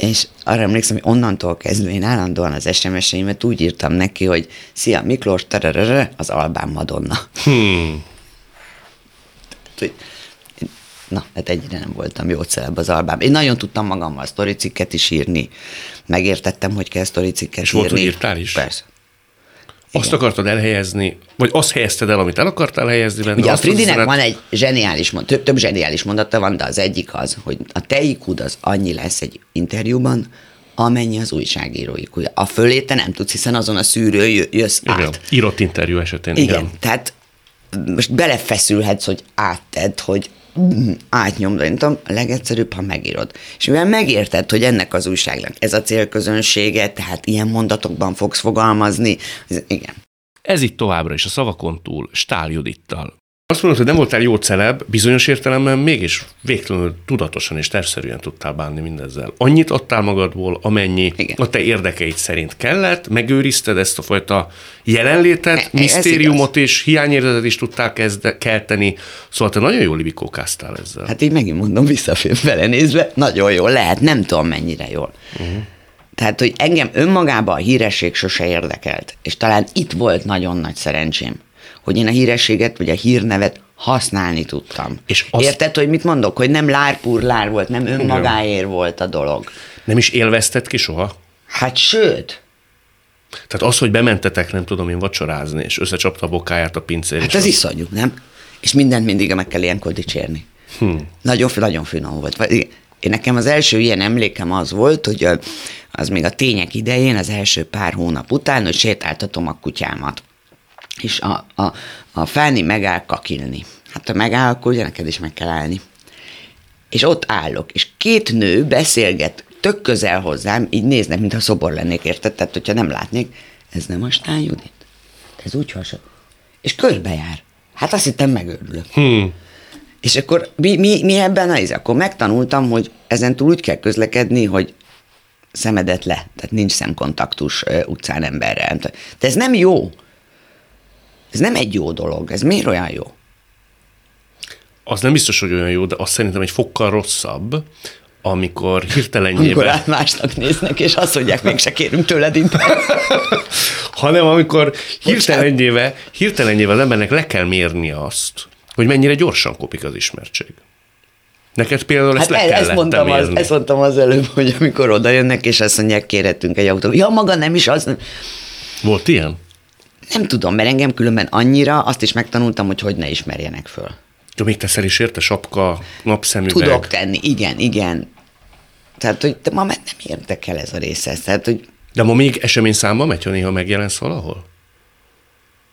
És arra emlékszem, hogy onnantól kezdve én állandóan az SMS-eimet úgy írtam neki, hogy Szia Miklós, tararara, az Albán Madonna. Hmm. Na, hát ennyire nem voltam jó celeb az albám. Én nagyon tudtam magammal sztoricikket is írni. Megértettem, hogy kell sztoricikket És írni. volt, hogy írtál is? Persze. Azt akartad elhelyezni, vagy azt helyezted el, amit el akartál helyezni benne? Ugye a Fridinek üzenet- van egy zseniális, mond- több, több zseniális mondata van, de az egyik az, hogy a te IQ-d az annyi lesz egy interjúban, amennyi az újságíró iq A fölé te nem tudsz, hiszen azon a szűrő jö- jössz Igen, át. írott interjú esetén. Igen, Igen. tehát most belefeszülhetsz, hogy áttedd, hogy átnyomd, nem tudom, a legegyszerűbb, ha megírod. És mivel megérted, hogy ennek az újságnak ez a célközönsége, tehát ilyen mondatokban fogsz fogalmazni, ez, igen. Ez itt továbbra is a szavakon túl Stál Judittal. Azt mondod, hogy nem voltál jó celeb, bizonyos értelemben mégis végtelenül tudatosan és tervszerűen tudtál bánni mindezzel. Annyit adtál magadból, amennyi Igen. a te érdekeid szerint kellett, megőrizted ezt a fajta jelenlétet, E- misztériumot és hiányérzetet is tudtál kezde, kelteni, szóval te nagyon jól libikókáztál ezzel. Hát így megint mondom, visszafele nézve, nagyon jól lehet, nem tudom mennyire jól. Uh-huh. Tehát, hogy engem önmagában a híresség sose érdekelt, és talán itt volt nagyon nagy szerencsém, hogy én a hírességet, vagy a hírnevet használni tudtam. És azt... Érted, hogy mit mondok? Hogy nem lárpúr lár volt, nem önmagáért volt a dolog. Nem is élvezted ki soha? Hát sőt, Tehát az, hogy bementetek, nem tudom én, vacsorázni, és összecsapta a bokáját a pincér. hát ez az- iszonyú, nem? És mindent mindig meg kell ilyenkor dicsérni. Hm. Nagyon, nagyon finom volt. Én nekem az első ilyen emlékem az volt, hogy az még a tények idején, az első pár hónap után, hogy sétáltatom a kutyámat. És a, a, a Fáni megáll kakilni. Hát ha megáll, akkor ugye neked is meg kell állni. És ott állok, és két nő beszélget tök közel hozzám, így néznek, mintha szobor lennék, érted? Tehát, hogyha nem látnék, ez nem a Stán Judit? Ez úgy hasonló. És körbejár. Hát azt hittem megőrülök. Hm. És akkor mi, mi, mi ebben az? Akkor megtanultam, hogy ezen túl úgy kell közlekedni, hogy szemedet le, tehát nincs szemkontaktus utcán emberrel. De ez nem jó. Ez nem egy jó dolog. Ez miért olyan jó? Az nem biztos, hogy olyan jó, de azt szerintem egy fokkal rosszabb, amikor Amikor hirtelenjében, át másnak néznek, és azt mondják, mégse kérünk tőled hanem amikor hirtelenjével, hirtelenjével az embernek le kell mérni azt, hogy mennyire gyorsan kopik az ismertség. Neked például ezt Hát le el, kellett ezt, mondtam az, ezt mondtam az előbb, hogy amikor oda jönnek, és azt mondják, kérhetünk egy autót. Ja, maga nem is az. Volt ilyen? Nem tudom, mert engem különben annyira, azt is megtanultam, hogy hogy ne ismerjenek föl. De még teszel is érte sapka, napszemüveg. Tudok tenni, igen, igen. Tehát, hogy de ma már nem érdekel ez a része. Tehát, hogy De ma még esemény számba megy, ha néha megjelensz valahol?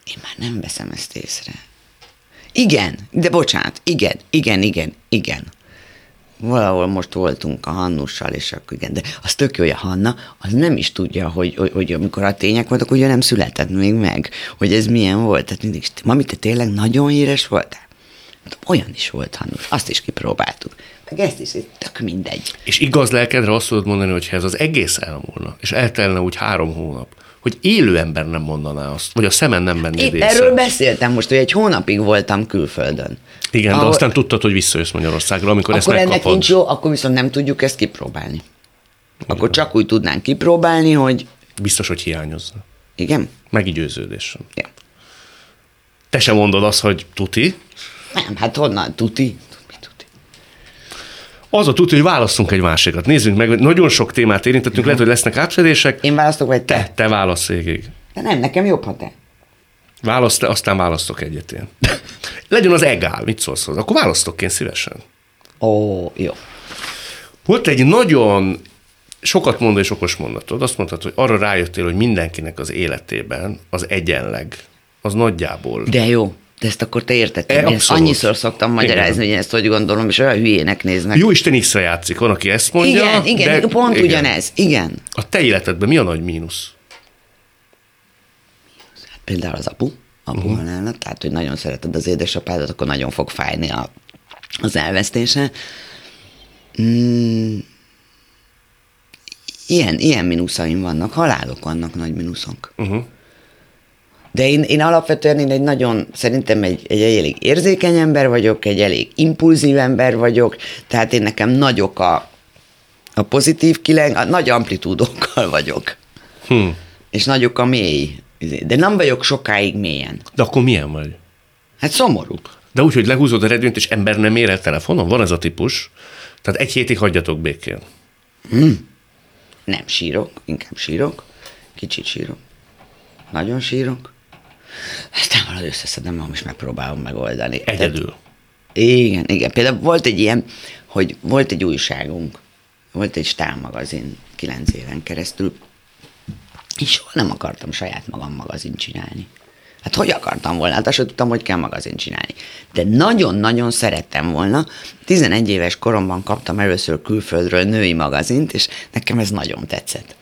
én már nem veszem ezt észre. Igen, de bocsánat, igen, igen, igen, igen. Valahol most voltunk a Hannussal, és akkor igen, de az tök jó, hogy a Hanna, az nem is tudja, hogy, hogy, hogy amikor a tények voltak, ő nem született még meg, hogy ez milyen volt. Tehát mindig, mami, te tényleg nagyon híres voltál? Hát olyan is volt, Hannus, azt is kipróbáltuk. Meg ezt is, tök mindegy. És igaz lelkedre azt tudod mondani, hogy ez az egész elmúlna, és eltelne úgy három hónap, hogy élő ember nem mondaná azt, vagy a szemen nem Én észre. erről beszéltem most, hogy egy hónapig voltam külföldön. Igen, de Ahol- aztán tudtad, hogy visszajössz Magyarországra, amikor ezt akkor ennek megkapod. nincs jó, akkor viszont nem tudjuk ezt kipróbálni. Akkor csak úgy tudnánk kipróbálni, hogy Biztos, hogy hiányozna. igen, Meggyőződésem. ja. Te sem mondod azt, hogy tuti. nem, hát honnan, tuti. Az a tuti, hogy válasszunk egy másikat. Nézzünk meg, nagyon sok témát érintettünk, lehet, hogy lesznek átfedések. Én választok, vagy te? Te, te válasz végig. De nem, nekem jobb, ha te. Választ aztán választok egyet én. Legyen az egál, mit szólsz hozzá? Akkor választok én szívesen. Ó, jó. Volt egy nagyon sokat mondó és okos mondatod. Azt mondtad, hogy arra rájöttél, hogy mindenkinek az életében az egyenleg, az nagyjából. De jó. De ezt akkor te érted. E, ezt annyiszor szoktam magyarázni, Igen. hogy ezt hogy gondolom, és olyan hülyének néznek. Jó Isten X-re játszik, van, aki ezt mondja. igen, igen, de, pont igen. ugyanez. Igen. A te életedben mi a nagy mínusz? Például az apu, apu uh-huh. halála, tehát, hogy nagyon szereted az édesapádat, akkor nagyon fog fájni a, az elvesztése. Mm, ilyen, ilyen minuszaim vannak, halálok vannak, nagy minuszok. Uh-huh. De én, én alapvetően én egy nagyon, szerintem egy, egy elég érzékeny ember vagyok, egy elég impulzív ember vagyok, tehát én nekem nagyok a, a pozitív kileng, a nagy amplitúdokkal vagyok. Hm. És nagyok a mély. De nem vagyok sokáig mélyen. De akkor milyen vagy? Hát szomorú. De úgy, hogy lehúzod a redőnyt, és ember nem ér el telefonon? Van ez a típus? Tehát egy hétig hagyjatok békén. Nem sírok, inkább sírok. Kicsit sírok. Nagyon sírok. Aztán valahogy összeszedem magam, és megpróbálom megoldani. Egyedül. Igen, igen. Például volt egy ilyen, hogy volt egy újságunk, volt egy stálmagazin kilenc éven keresztül, és soha nem akartam saját magam magazin csinálni. Hát hogy akartam volna? Hát azt tudtam, hogy kell magazin csinálni. De nagyon-nagyon szerettem volna. 11 éves koromban kaptam először külföldről női magazint, és nekem ez nagyon tetszett.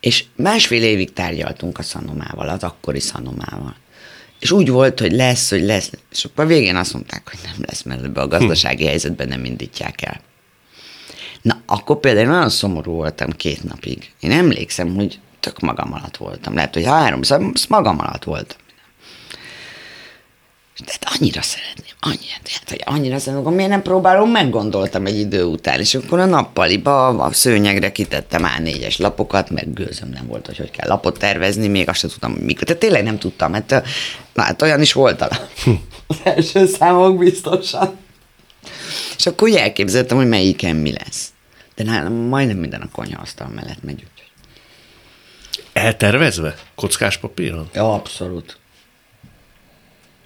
És másfél évig tárgyaltunk a Szanomával, az akkori Szanomával. és úgy volt, hogy lesz, hogy lesz, és akkor a végén azt mondták, hogy nem lesz, mert ebbe a gazdasági helyzetben nem indítják el. Na, akkor például nagyon szomorú voltam két napig. Én emlékszem, hogy tök magam alatt voltam. Lehet, hogy három, szóval magam alatt voltam. De hát annyira szeretném, annyira, hát, hogy annyira szeretném, akkor miért nem próbálom, meggondoltam egy idő után, és akkor a nappaliba a szőnyegre kitettem a négyes lapokat, meg gőzöm nem volt, hogy hogy kell lapot tervezni, még azt sem tudtam, hogy mikor. Tehát tényleg nem tudtam, mert na, hát olyan is volt a az első számok biztosan. És akkor úgy elképzeltem, hogy melyiken mi lesz. De nálam majdnem minden a konyhaasztal mellett megy, úgyhogy. Eltervezve? Kockás papíron? Ja, abszolút.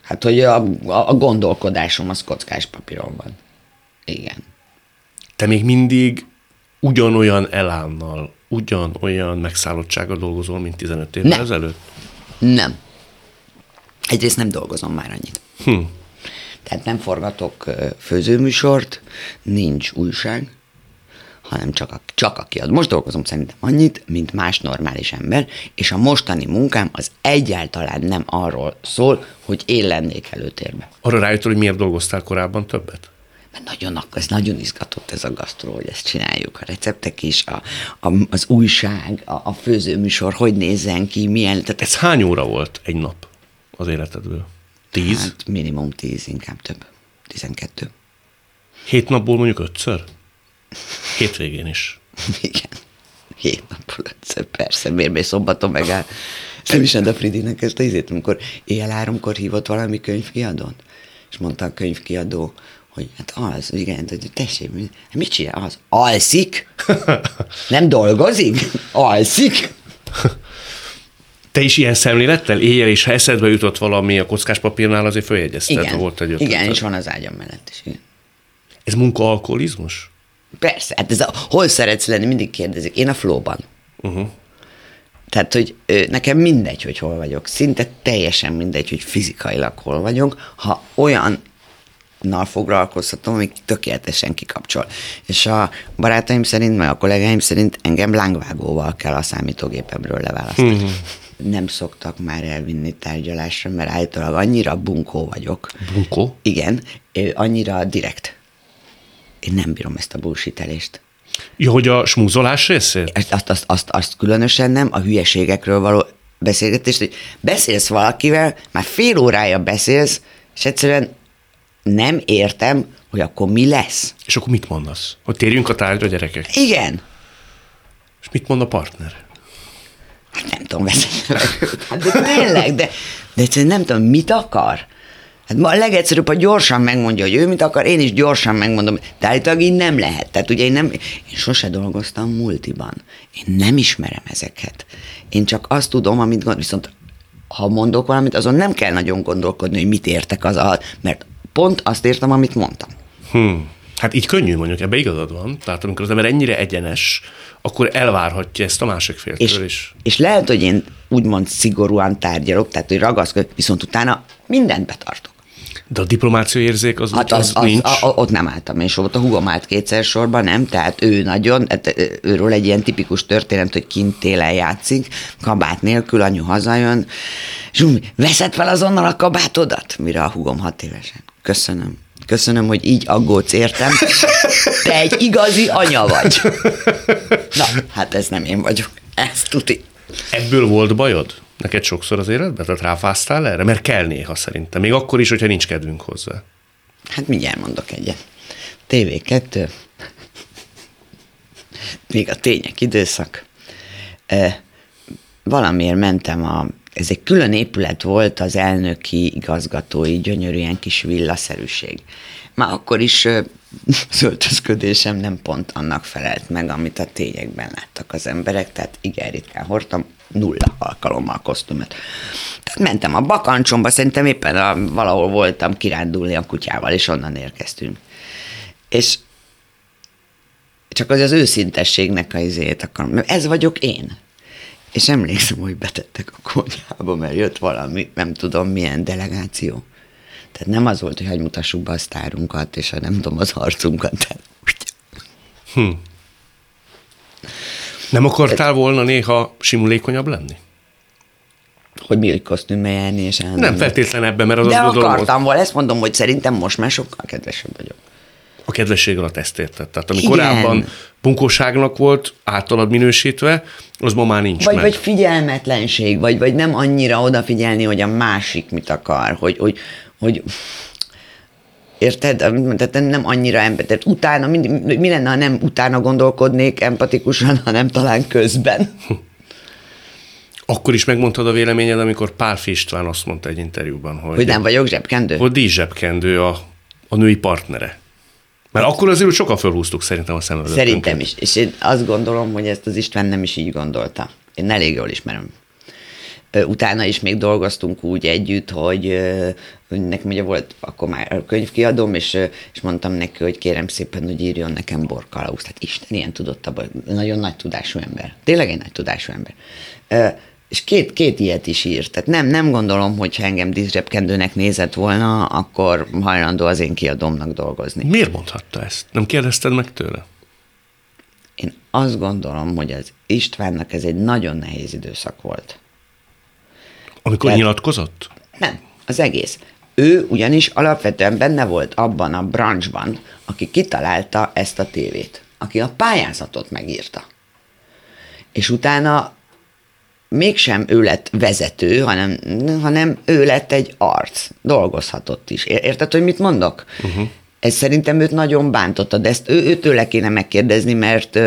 Hát, hogy a, a gondolkodásom az kockás papíron van. Igen. Te még mindig ugyanolyan elánnal, ugyanolyan megszállottsággal dolgozol, mint 15 évvel Nem. ezelőtt? Nem. Egyrészt nem dolgozom már annyit. Hm. Tehát nem forgatok főzőműsort, nincs újság, hanem csak a, csak a kiadó. Most dolgozom szerintem annyit, mint más normális ember, és a mostani munkám az egyáltalán nem arról szól, hogy én lennék előtérben. Arra rájöttél, hogy miért dolgoztál korábban többet? Mert nagyon, ez nagyon izgatott ez a gasztró, hogy ezt csináljuk. A receptek is, a, a, az újság, a, a főzőműsor, hogy nézzen ki, milyen, tehát Ez hány óra volt egy nap az életedből? Tíz? Hát minimum tíz, inkább több. Tizenkettő. Hét napból mondjuk ötször? Hétvégén is. Igen. Hét napból ötször, persze, miért még szombaton megáll. Nem is a Fridinek ezt a izét, amikor éjjel háromkor hívott valami könyvkiadót, és mondta a könyvkiadó, hogy hát az, igen, hogy tessék, mi- mit csinál az? Alszik? Nem dolgozik? Alszik? Te is ilyen szemlélettel éjjel, és ha eszedbe jutott valami a kockás papírnál, azért följegyezted, Igen, volt egy igen, ötleted. és van az ágyam mellett is, igen. Ez munkaalkoholizmus? Persze, hát ez a, hol szeretsz lenni, mindig kérdezik. Én a flóban. Uh-huh. Tehát, hogy nekem mindegy, hogy hol vagyok. Szinte teljesen mindegy, hogy fizikailag hol vagyok, ha olyan nal foglalkoztatom, ami tökéletesen kikapcsol. És a barátaim szerint, meg a kollégáim szerint engem lángvágóval kell a számítógépemről leválasztani. Mhm. Nem szoktak már elvinni tárgyalásra, mert állítólag annyira bunkó vagyok. Bunkó? Igen, annyira direkt. Én nem bírom ezt a bullshitelést. Ja, hogy a smúzolás részét? Azt, azt, azt, azt, azt különösen nem, a hülyeségekről való beszélgetést, hogy beszélsz valakivel, már fél órája beszélsz, és egyszerűen nem értem, hogy akkor mi lesz. És akkor mit mondasz? Hogy térjünk a tárgyra, gyerekek. Igen. És mit mond a partner? Hát nem tudom, beszélni. Hát de tényleg, de, de egyszerűen nem tudom, mit akar. Hát ma a legegyszerűbb, ha gyorsan megmondja, hogy ő mit akar, én is gyorsan megmondom, de állítólag így nem lehet. Tehát ugye én nem, én sose dolgoztam multiban. Én nem ismerem ezeket. Én csak azt tudom, amit gond, viszont ha mondok valamit, azon nem kell nagyon gondolkodni, hogy mit értek az alatt, mert pont azt értem, amit mondtam. Hm. Hát így könnyű mondjuk, ebbe igazad van. Tehát amikor az ember ennyire egyenes, akkor elvárhatja ezt a másik féltől És, is. és lehet, hogy én úgymond szigorúan tárgyalok, tehát hogy ragaszkodok, viszont utána mindent betartok. De a diplomáciai érzék az, Hát az, az, az, nincs. a, ott nem álltam, és ott a hugom állt kétszer sorban, nem? Tehát ő nagyon, hát, őről egy ilyen tipikus történet, hogy kint télen játszik, kabát nélkül, anyu hazajön, és úgy, veszed fel azonnal a kabátodat? Mire a hugom hat évesen. Köszönöm. Köszönöm, hogy így aggódsz értem. Te egy igazi anya vagy. Na, hát ez nem én vagyok. Ez tuti. Ebből volt bajod? Neked sokszor az életben? Tehát ráfáztál erre? Mert kell néha szerintem. Még akkor is, hogyha nincs kedvünk hozzá. Hát mindjárt mondok egyet. TV2, még a tények időszak. E, valamiért mentem a, ez egy külön épület volt, az elnöki igazgatói, gyönyörű ilyen kis villaszerűség. Már akkor is ö, az öltözködésem nem pont annak felelt meg, amit a tényekben láttak az emberek, tehát igen ritkán hordtam, nulla alkalommal kosztümöt. Tehát mentem a bakancsomba, szerintem éppen a, valahol voltam kirándulni a kutyával, és onnan érkeztünk. És csak az az őszintességnek a izét akarom. Mert Ez vagyok én. És emlékszem, hogy betettek a konyhába, mert jött valami, nem tudom milyen delegáció. Tehát nem az volt, hogy hagyj mutassuk be a sztárunkat, és a nem tudom, az arcunkat. Tehát, Hm. Nem akartál volna néha simulékonyabb lenni? hogy mi kosztümbe járni, és elmenni. Nem feltétlen ebben, mert az De az akartam volna, ezt mondom, hogy szerintem most már sokkal kedvesebb vagyok. A kedvesség alatt ezt érted. Tehát ami Igen. korábban bunkóságnak volt általad minősítve, az ma már nincs vagy, meg. Vagy figyelmetlenség, vagy, vagy nem annyira odafigyelni, hogy a másik mit akar, hogy, hogy, hogy Érted? Tehát nem annyira ember. Tehát utána, mi, mi lenne, ha nem utána gondolkodnék empatikusan, hanem talán közben. Akkor is megmondtad a véleményed, amikor Pál István azt mondta egy interjúban, hogy... Hogy nem vagyok zsebkendő? Hogy díj zsebkendő a, a női partnere. Mert akkor azért sokan felhúztuk szerintem a szemöldökünket. Szerintem is. És én azt gondolom, hogy ezt az István nem is így gondolta. Én elég jól ismerem. Utána is még dolgoztunk úgy együtt, hogy nekem ugye volt akkor már könyvkiadóm, és, és mondtam neki, hogy kérem szépen, hogy írjon nekem borkalauz. Tehát Isten ilyen tudott abban, nagyon nagy tudású ember. Tényleg egy nagy tudású ember. És két, két ilyet is írt. Tehát nem, nem gondolom, hogy ha engem díszzsebkendőnek nézett volna, akkor hajlandó az én kiadómnak dolgozni. Miért mondhatta ezt? Nem kérdezted meg tőle? Én azt gondolom, hogy az Istvánnak ez egy nagyon nehéz időszak volt. Amikor Tehát, nyilatkozott? Nem, az egész. Ő ugyanis alapvetően benne volt abban a branchban, aki kitalálta ezt a tévét, aki a pályázatot megírta. És utána mégsem ő lett vezető, hanem, hanem ő lett egy arc, dolgozhatott is. Érted, hogy mit mondok? Uh-huh. Ez szerintem őt nagyon bántotta, de ezt ő, őtőle kéne megkérdezni, mert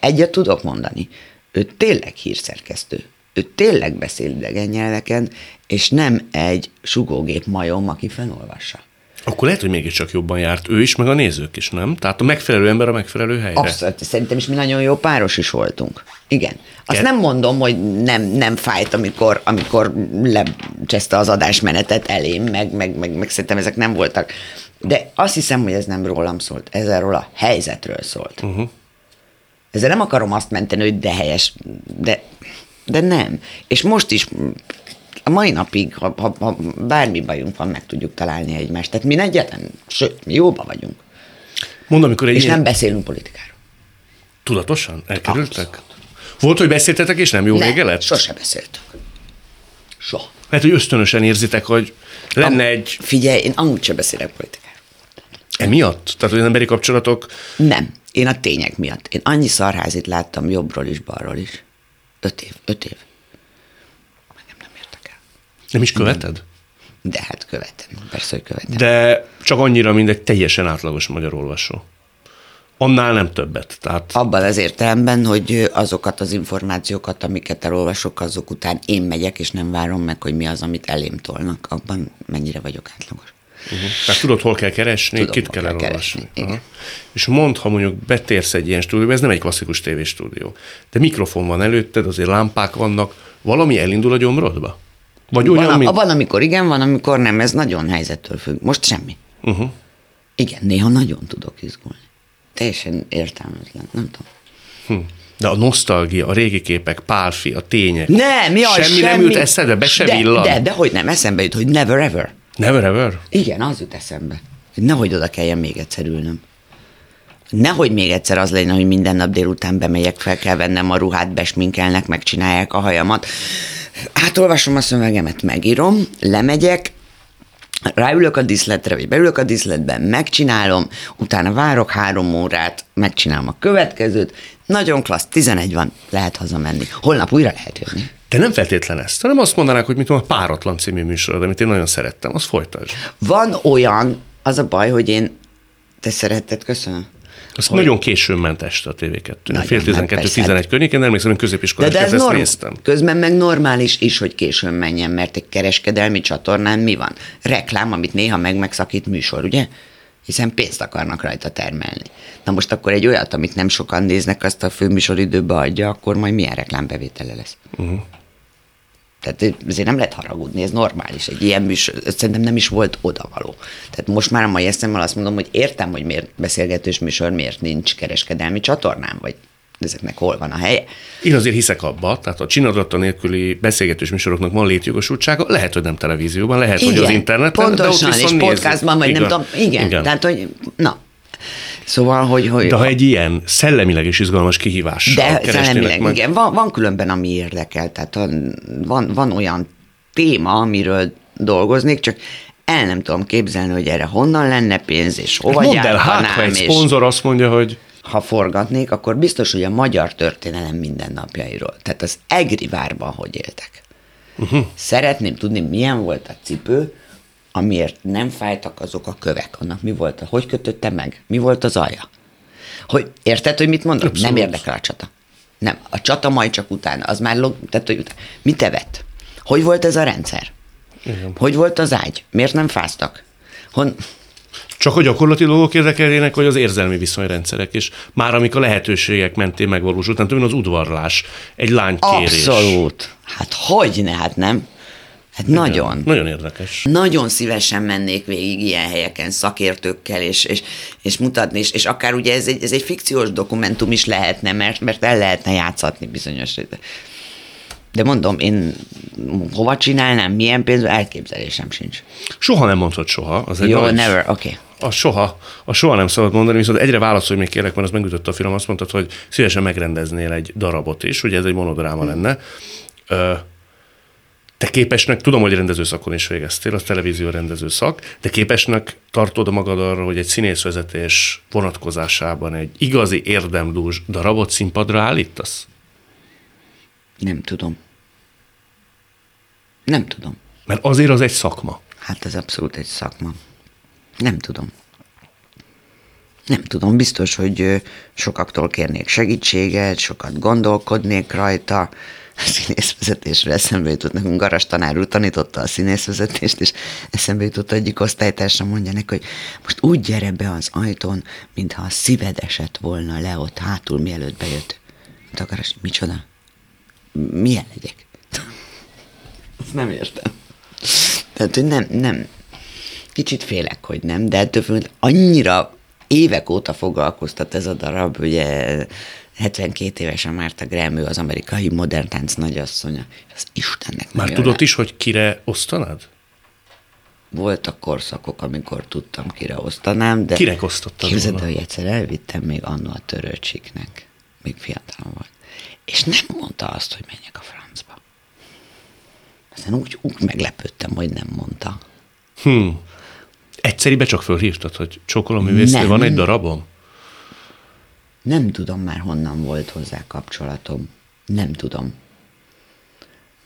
egyet tudok mondani. Ő tényleg hírszerkesztő. Ő tényleg beszél idegen nyelveken, és nem egy sugógép majom, aki felolvassa. Akkor lehet, hogy mégiscsak jobban járt ő is, meg a nézők is, nem? Tehát a megfelelő ember a megfelelő helyre. Abszolút, szerintem is mi nagyon jó páros is voltunk. Igen. Azt Ger- nem mondom, hogy nem, nem fájt, amikor, amikor lecseszte az adásmenetet elém, meg, meg, meg, meg szerintem ezek nem voltak. De azt hiszem, hogy ez nem rólam szólt, ez erről a helyzetről szólt. Uh-huh. Ezzel nem akarom azt menteni, hogy de helyes, de, de nem. És most is a mai napig, ha, ha, ha bármi bajunk van, meg tudjuk találni egymást. Tehát mi egyetlen, sőt, mi jóba vagyunk. Mondom, amikor egy És ilyen... nem beszélünk politikáról. Tudatosan? Elkerültek? Abszolút. Volt, hogy beszéltetek, és nem jó nem, vége lett? sose beszéltünk. Soha. Mert hogy ösztönösen érzitek, hogy lenne Am, egy... Figyelj, én amúgy sem beszélek politikáról. Emiatt? Tehát, hogy az emberi kapcsolatok... Nem. Én a tények miatt. Én annyi szarházit láttam jobbról is, balról is. Öt év. Öt év. Nem is követed? De hát követem, persze, hogy követem. De csak annyira, mint egy teljesen átlagos magyar olvasó. Annál nem többet. Tehát... Abban az értelemben, hogy azokat az információkat, amiket elolvasok, azok után én megyek, és nem várom meg, hogy mi az, amit elém tolnak. Abban mennyire vagyok átlagos. Uh-huh. Tehát tudod, hol kell keresni, Tudom, kit kell, elolvasni. És mondd, ha mondjuk betérsz egy ilyen stúdióba, ez nem egy klasszikus tévéstúdió, de mikrofon van előtted, azért lámpák vannak, valami elindul a gyomrodba? Vagy olyan, van, mint... van, amikor igen, van, amikor nem, ez nagyon helyzettől függ. Most semmi. Uh-huh. Igen, néha nagyon tudok izgulni. Teljesen értelmetlen, nem tudom. Hm. De a nosztalgia, a régi képek, pálfi, a tények. Nem, mi semmi, semmi nem jut eszedbe, be se de, villan. De, de hogy nem, eszembe jut, hogy never ever. Never ever? Igen, az jut eszembe. Nehogy oda kelljen még egyszer ülnöm. Nehogy még egyszer az legyen, hogy minden nap délután bemegyek, fel kell vennem a ruhát, besminkelnek, megcsinálják a hajamat átolvasom a szövegemet, megírom, lemegyek, ráülök a diszletre, vagy beülök a diszletben, megcsinálom, utána várok három órát, megcsinálom a következőt, nagyon klassz, 11 van, lehet hazamenni. Holnap újra lehet jönni. De nem feltétlen ezt, hanem azt mondanák, hogy mit tudom, a Páratlan című műsorod, amit én nagyon szerettem, az folytasd. Van olyan, az a baj, hogy én, te szeretted, köszönöm. Az hogy... nagyon későn ment este a TV2. Fél 12-11 környékén, emlékszem, hogy középiskolás de, de ez norm... néztem. Közben meg normális is, hogy későn menjen, mert egy kereskedelmi csatornán mi van? Reklám, amit néha meg megszakít műsor, ugye? hiszen pénzt akarnak rajta termelni. Na most akkor egy olyat, amit nem sokan néznek, azt a főműsoridőbe adja, akkor majd milyen reklámbevétele lesz? Uh-huh. Tehát azért nem lehet haragudni, ez normális. Egy ilyen műsor, szerintem nem is volt odavaló. Tehát most már a mai eszemmel azt mondom, hogy értem, hogy miért beszélgetős műsor, miért nincs kereskedelmi csatornám, vagy ezeknek hol van a helye. Én azért hiszek abba, tehát a csinadata nélküli beszélgetős műsoroknak van létjogosultsága, lehet, hogy nem televízióban, lehet, igen, hogy az interneten, pontosan, de ott és podcastban, vagy nem tudom, igen, igen, tehát, hogy na, Szóval, hogy... hogy De ha egy ilyen szellemileg is izgalmas kihívás. De szellemileg, meg... igen. Van, van különben, ami érdekel. Tehát van, van olyan téma, amiről dolgoznék, csak el nem tudom képzelni, hogy erre honnan lenne pénz, és hova Mondd el, hát ha egy szponzor azt mondja, hogy ha forgatnék, akkor biztos, hogy a magyar történelem mindennapjairól. Tehát az Egri várban hogy éltek. Uh-huh. Szeretném tudni, milyen volt a cipő, amiért nem fájtak azok a kövek. Annak mi volt? Hogy kötötte meg? Mi volt az alja? Hogy, érted, hogy mit mondok? Abszolút. Nem érdekel a csata. Nem, a csata majd csak utána. Az már log, tehát, hogy utána. Mit evett? Hogy volt ez a rendszer? Igen. Hogy volt az ágy? Miért nem fáztak? Hon... Csak a gyakorlati dolgok érdekelnének, vagy az érzelmi viszonyrendszerek, és már amik a lehetőségek mentén megvalósult, nem tudom, az udvarlás, egy lány kérés. Abszolút. Hát hogy ne, hát nem. Hát Igen, nagyon. Nagyon érdekes. Nagyon szívesen mennék végig ilyen helyeken szakértőkkel, és, és, és mutatni, és, és akár ugye ez egy, ez egy fikciós dokumentum is lehetne, mert, mert el lehetne játszatni bizonyos de mondom, én hova csinálnám, milyen pénz, elképzelésem sincs. Soha nem mondhatod soha. Az egy Jó, nagy... never, oké. Okay. A soha, a soha nem szabad mondani, viszont egyre válaszolj még kérlek, mert az megütötte a film, azt mondtad, hogy szívesen megrendeznél egy darabot is, ugye ez egy monodráma lenne. Te képesnek, tudom, hogy rendezőszakon is végeztél, az televízió rendező szak, de képesnek tartod magad arra, hogy egy színészvezetés vonatkozásában egy igazi érdemdús darabot színpadra állítasz? Nem tudom. Nem tudom. Mert azért az egy szakma. Hát ez abszolút egy szakma. Nem tudom. Nem tudom, biztos, hogy sokaktól kérnék segítséget, sokat gondolkodnék rajta. Színészvezetésről eszembe jutott, nekünk Garas tanár úr tanította a színészvezetést, és eszembe jutott egyik osztálytársam mondja neki, hogy most úgy gyere be az ajtón, mintha a szíved esett volna le ott hátul, mielőtt bejött. Mondta Garas, micsoda? milyen legyek? Azt nem értem. Tehát, hogy nem, nem. Kicsit félek, hogy nem, de ettől függ, annyira évek óta foglalkoztat ez a darab, ugye 72 évesen Márta Graham, az amerikai modern tánc nagyasszonya. Az Istennek Már tudod is, hogy kire osztanád? Voltak korszakok, amikor tudtam, kire osztanám, de... Kire osztottad Képzeld, hogy egyszer elvittem még annó a törőcsiknek. Még fiatal volt és nem mondta azt, hogy menjek a francba. Aztán úgy, úgy meglepődtem, hogy nem mondta. Hmm. Egyszeribe csak fölhívtad, hogy csókolom művésznő, van egy darabom? Nem tudom már honnan volt hozzá kapcsolatom. Nem tudom.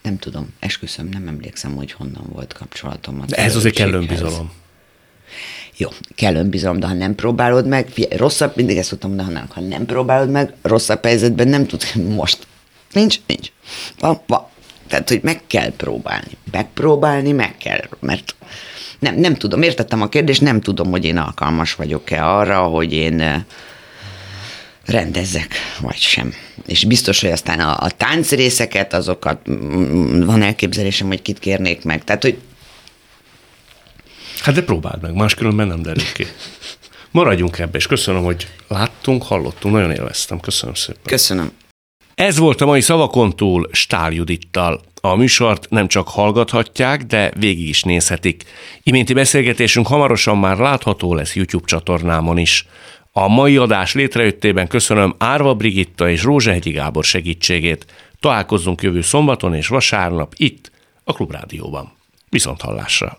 Nem tudom. Esküszöm, nem emlékszem, hogy honnan volt kapcsolatom. De ez azért kell önbizalom. Jó, kell önbizalom, de ha nem próbálod meg, figyelj, rosszabb, mindig ezt szoktam mondani, ha nem próbálod meg, rosszabb helyzetben nem tudsz, most. Nincs, nincs. Van, van. Tehát, hogy meg kell próbálni. Megpróbálni meg kell, mert nem, nem tudom, értettem a kérdést, nem tudom, hogy én alkalmas vagyok-e arra, hogy én rendezzek, vagy sem. És biztos, hogy aztán a, a táncrészeket, azokat van elképzelésem, hogy kit kérnék meg. Tehát, hogy Hát de próbáld meg, máskülönben nem derül ki. Maradjunk ebbe, és köszönöm, hogy láttunk, hallottunk, nagyon élveztem. Köszönöm szépen. Köszönöm. Ez volt a mai szavakon túl Stál Judittal. A műsort nem csak hallgathatják, de végig is nézhetik. Iménti beszélgetésünk hamarosan már látható lesz YouTube csatornámon is. A mai adás létrejöttében köszönöm Árva Brigitta és Rózsehegyi Gábor segítségét. Találkozzunk jövő szombaton és vasárnap itt, a Klubrádióban. Viszont hallásra!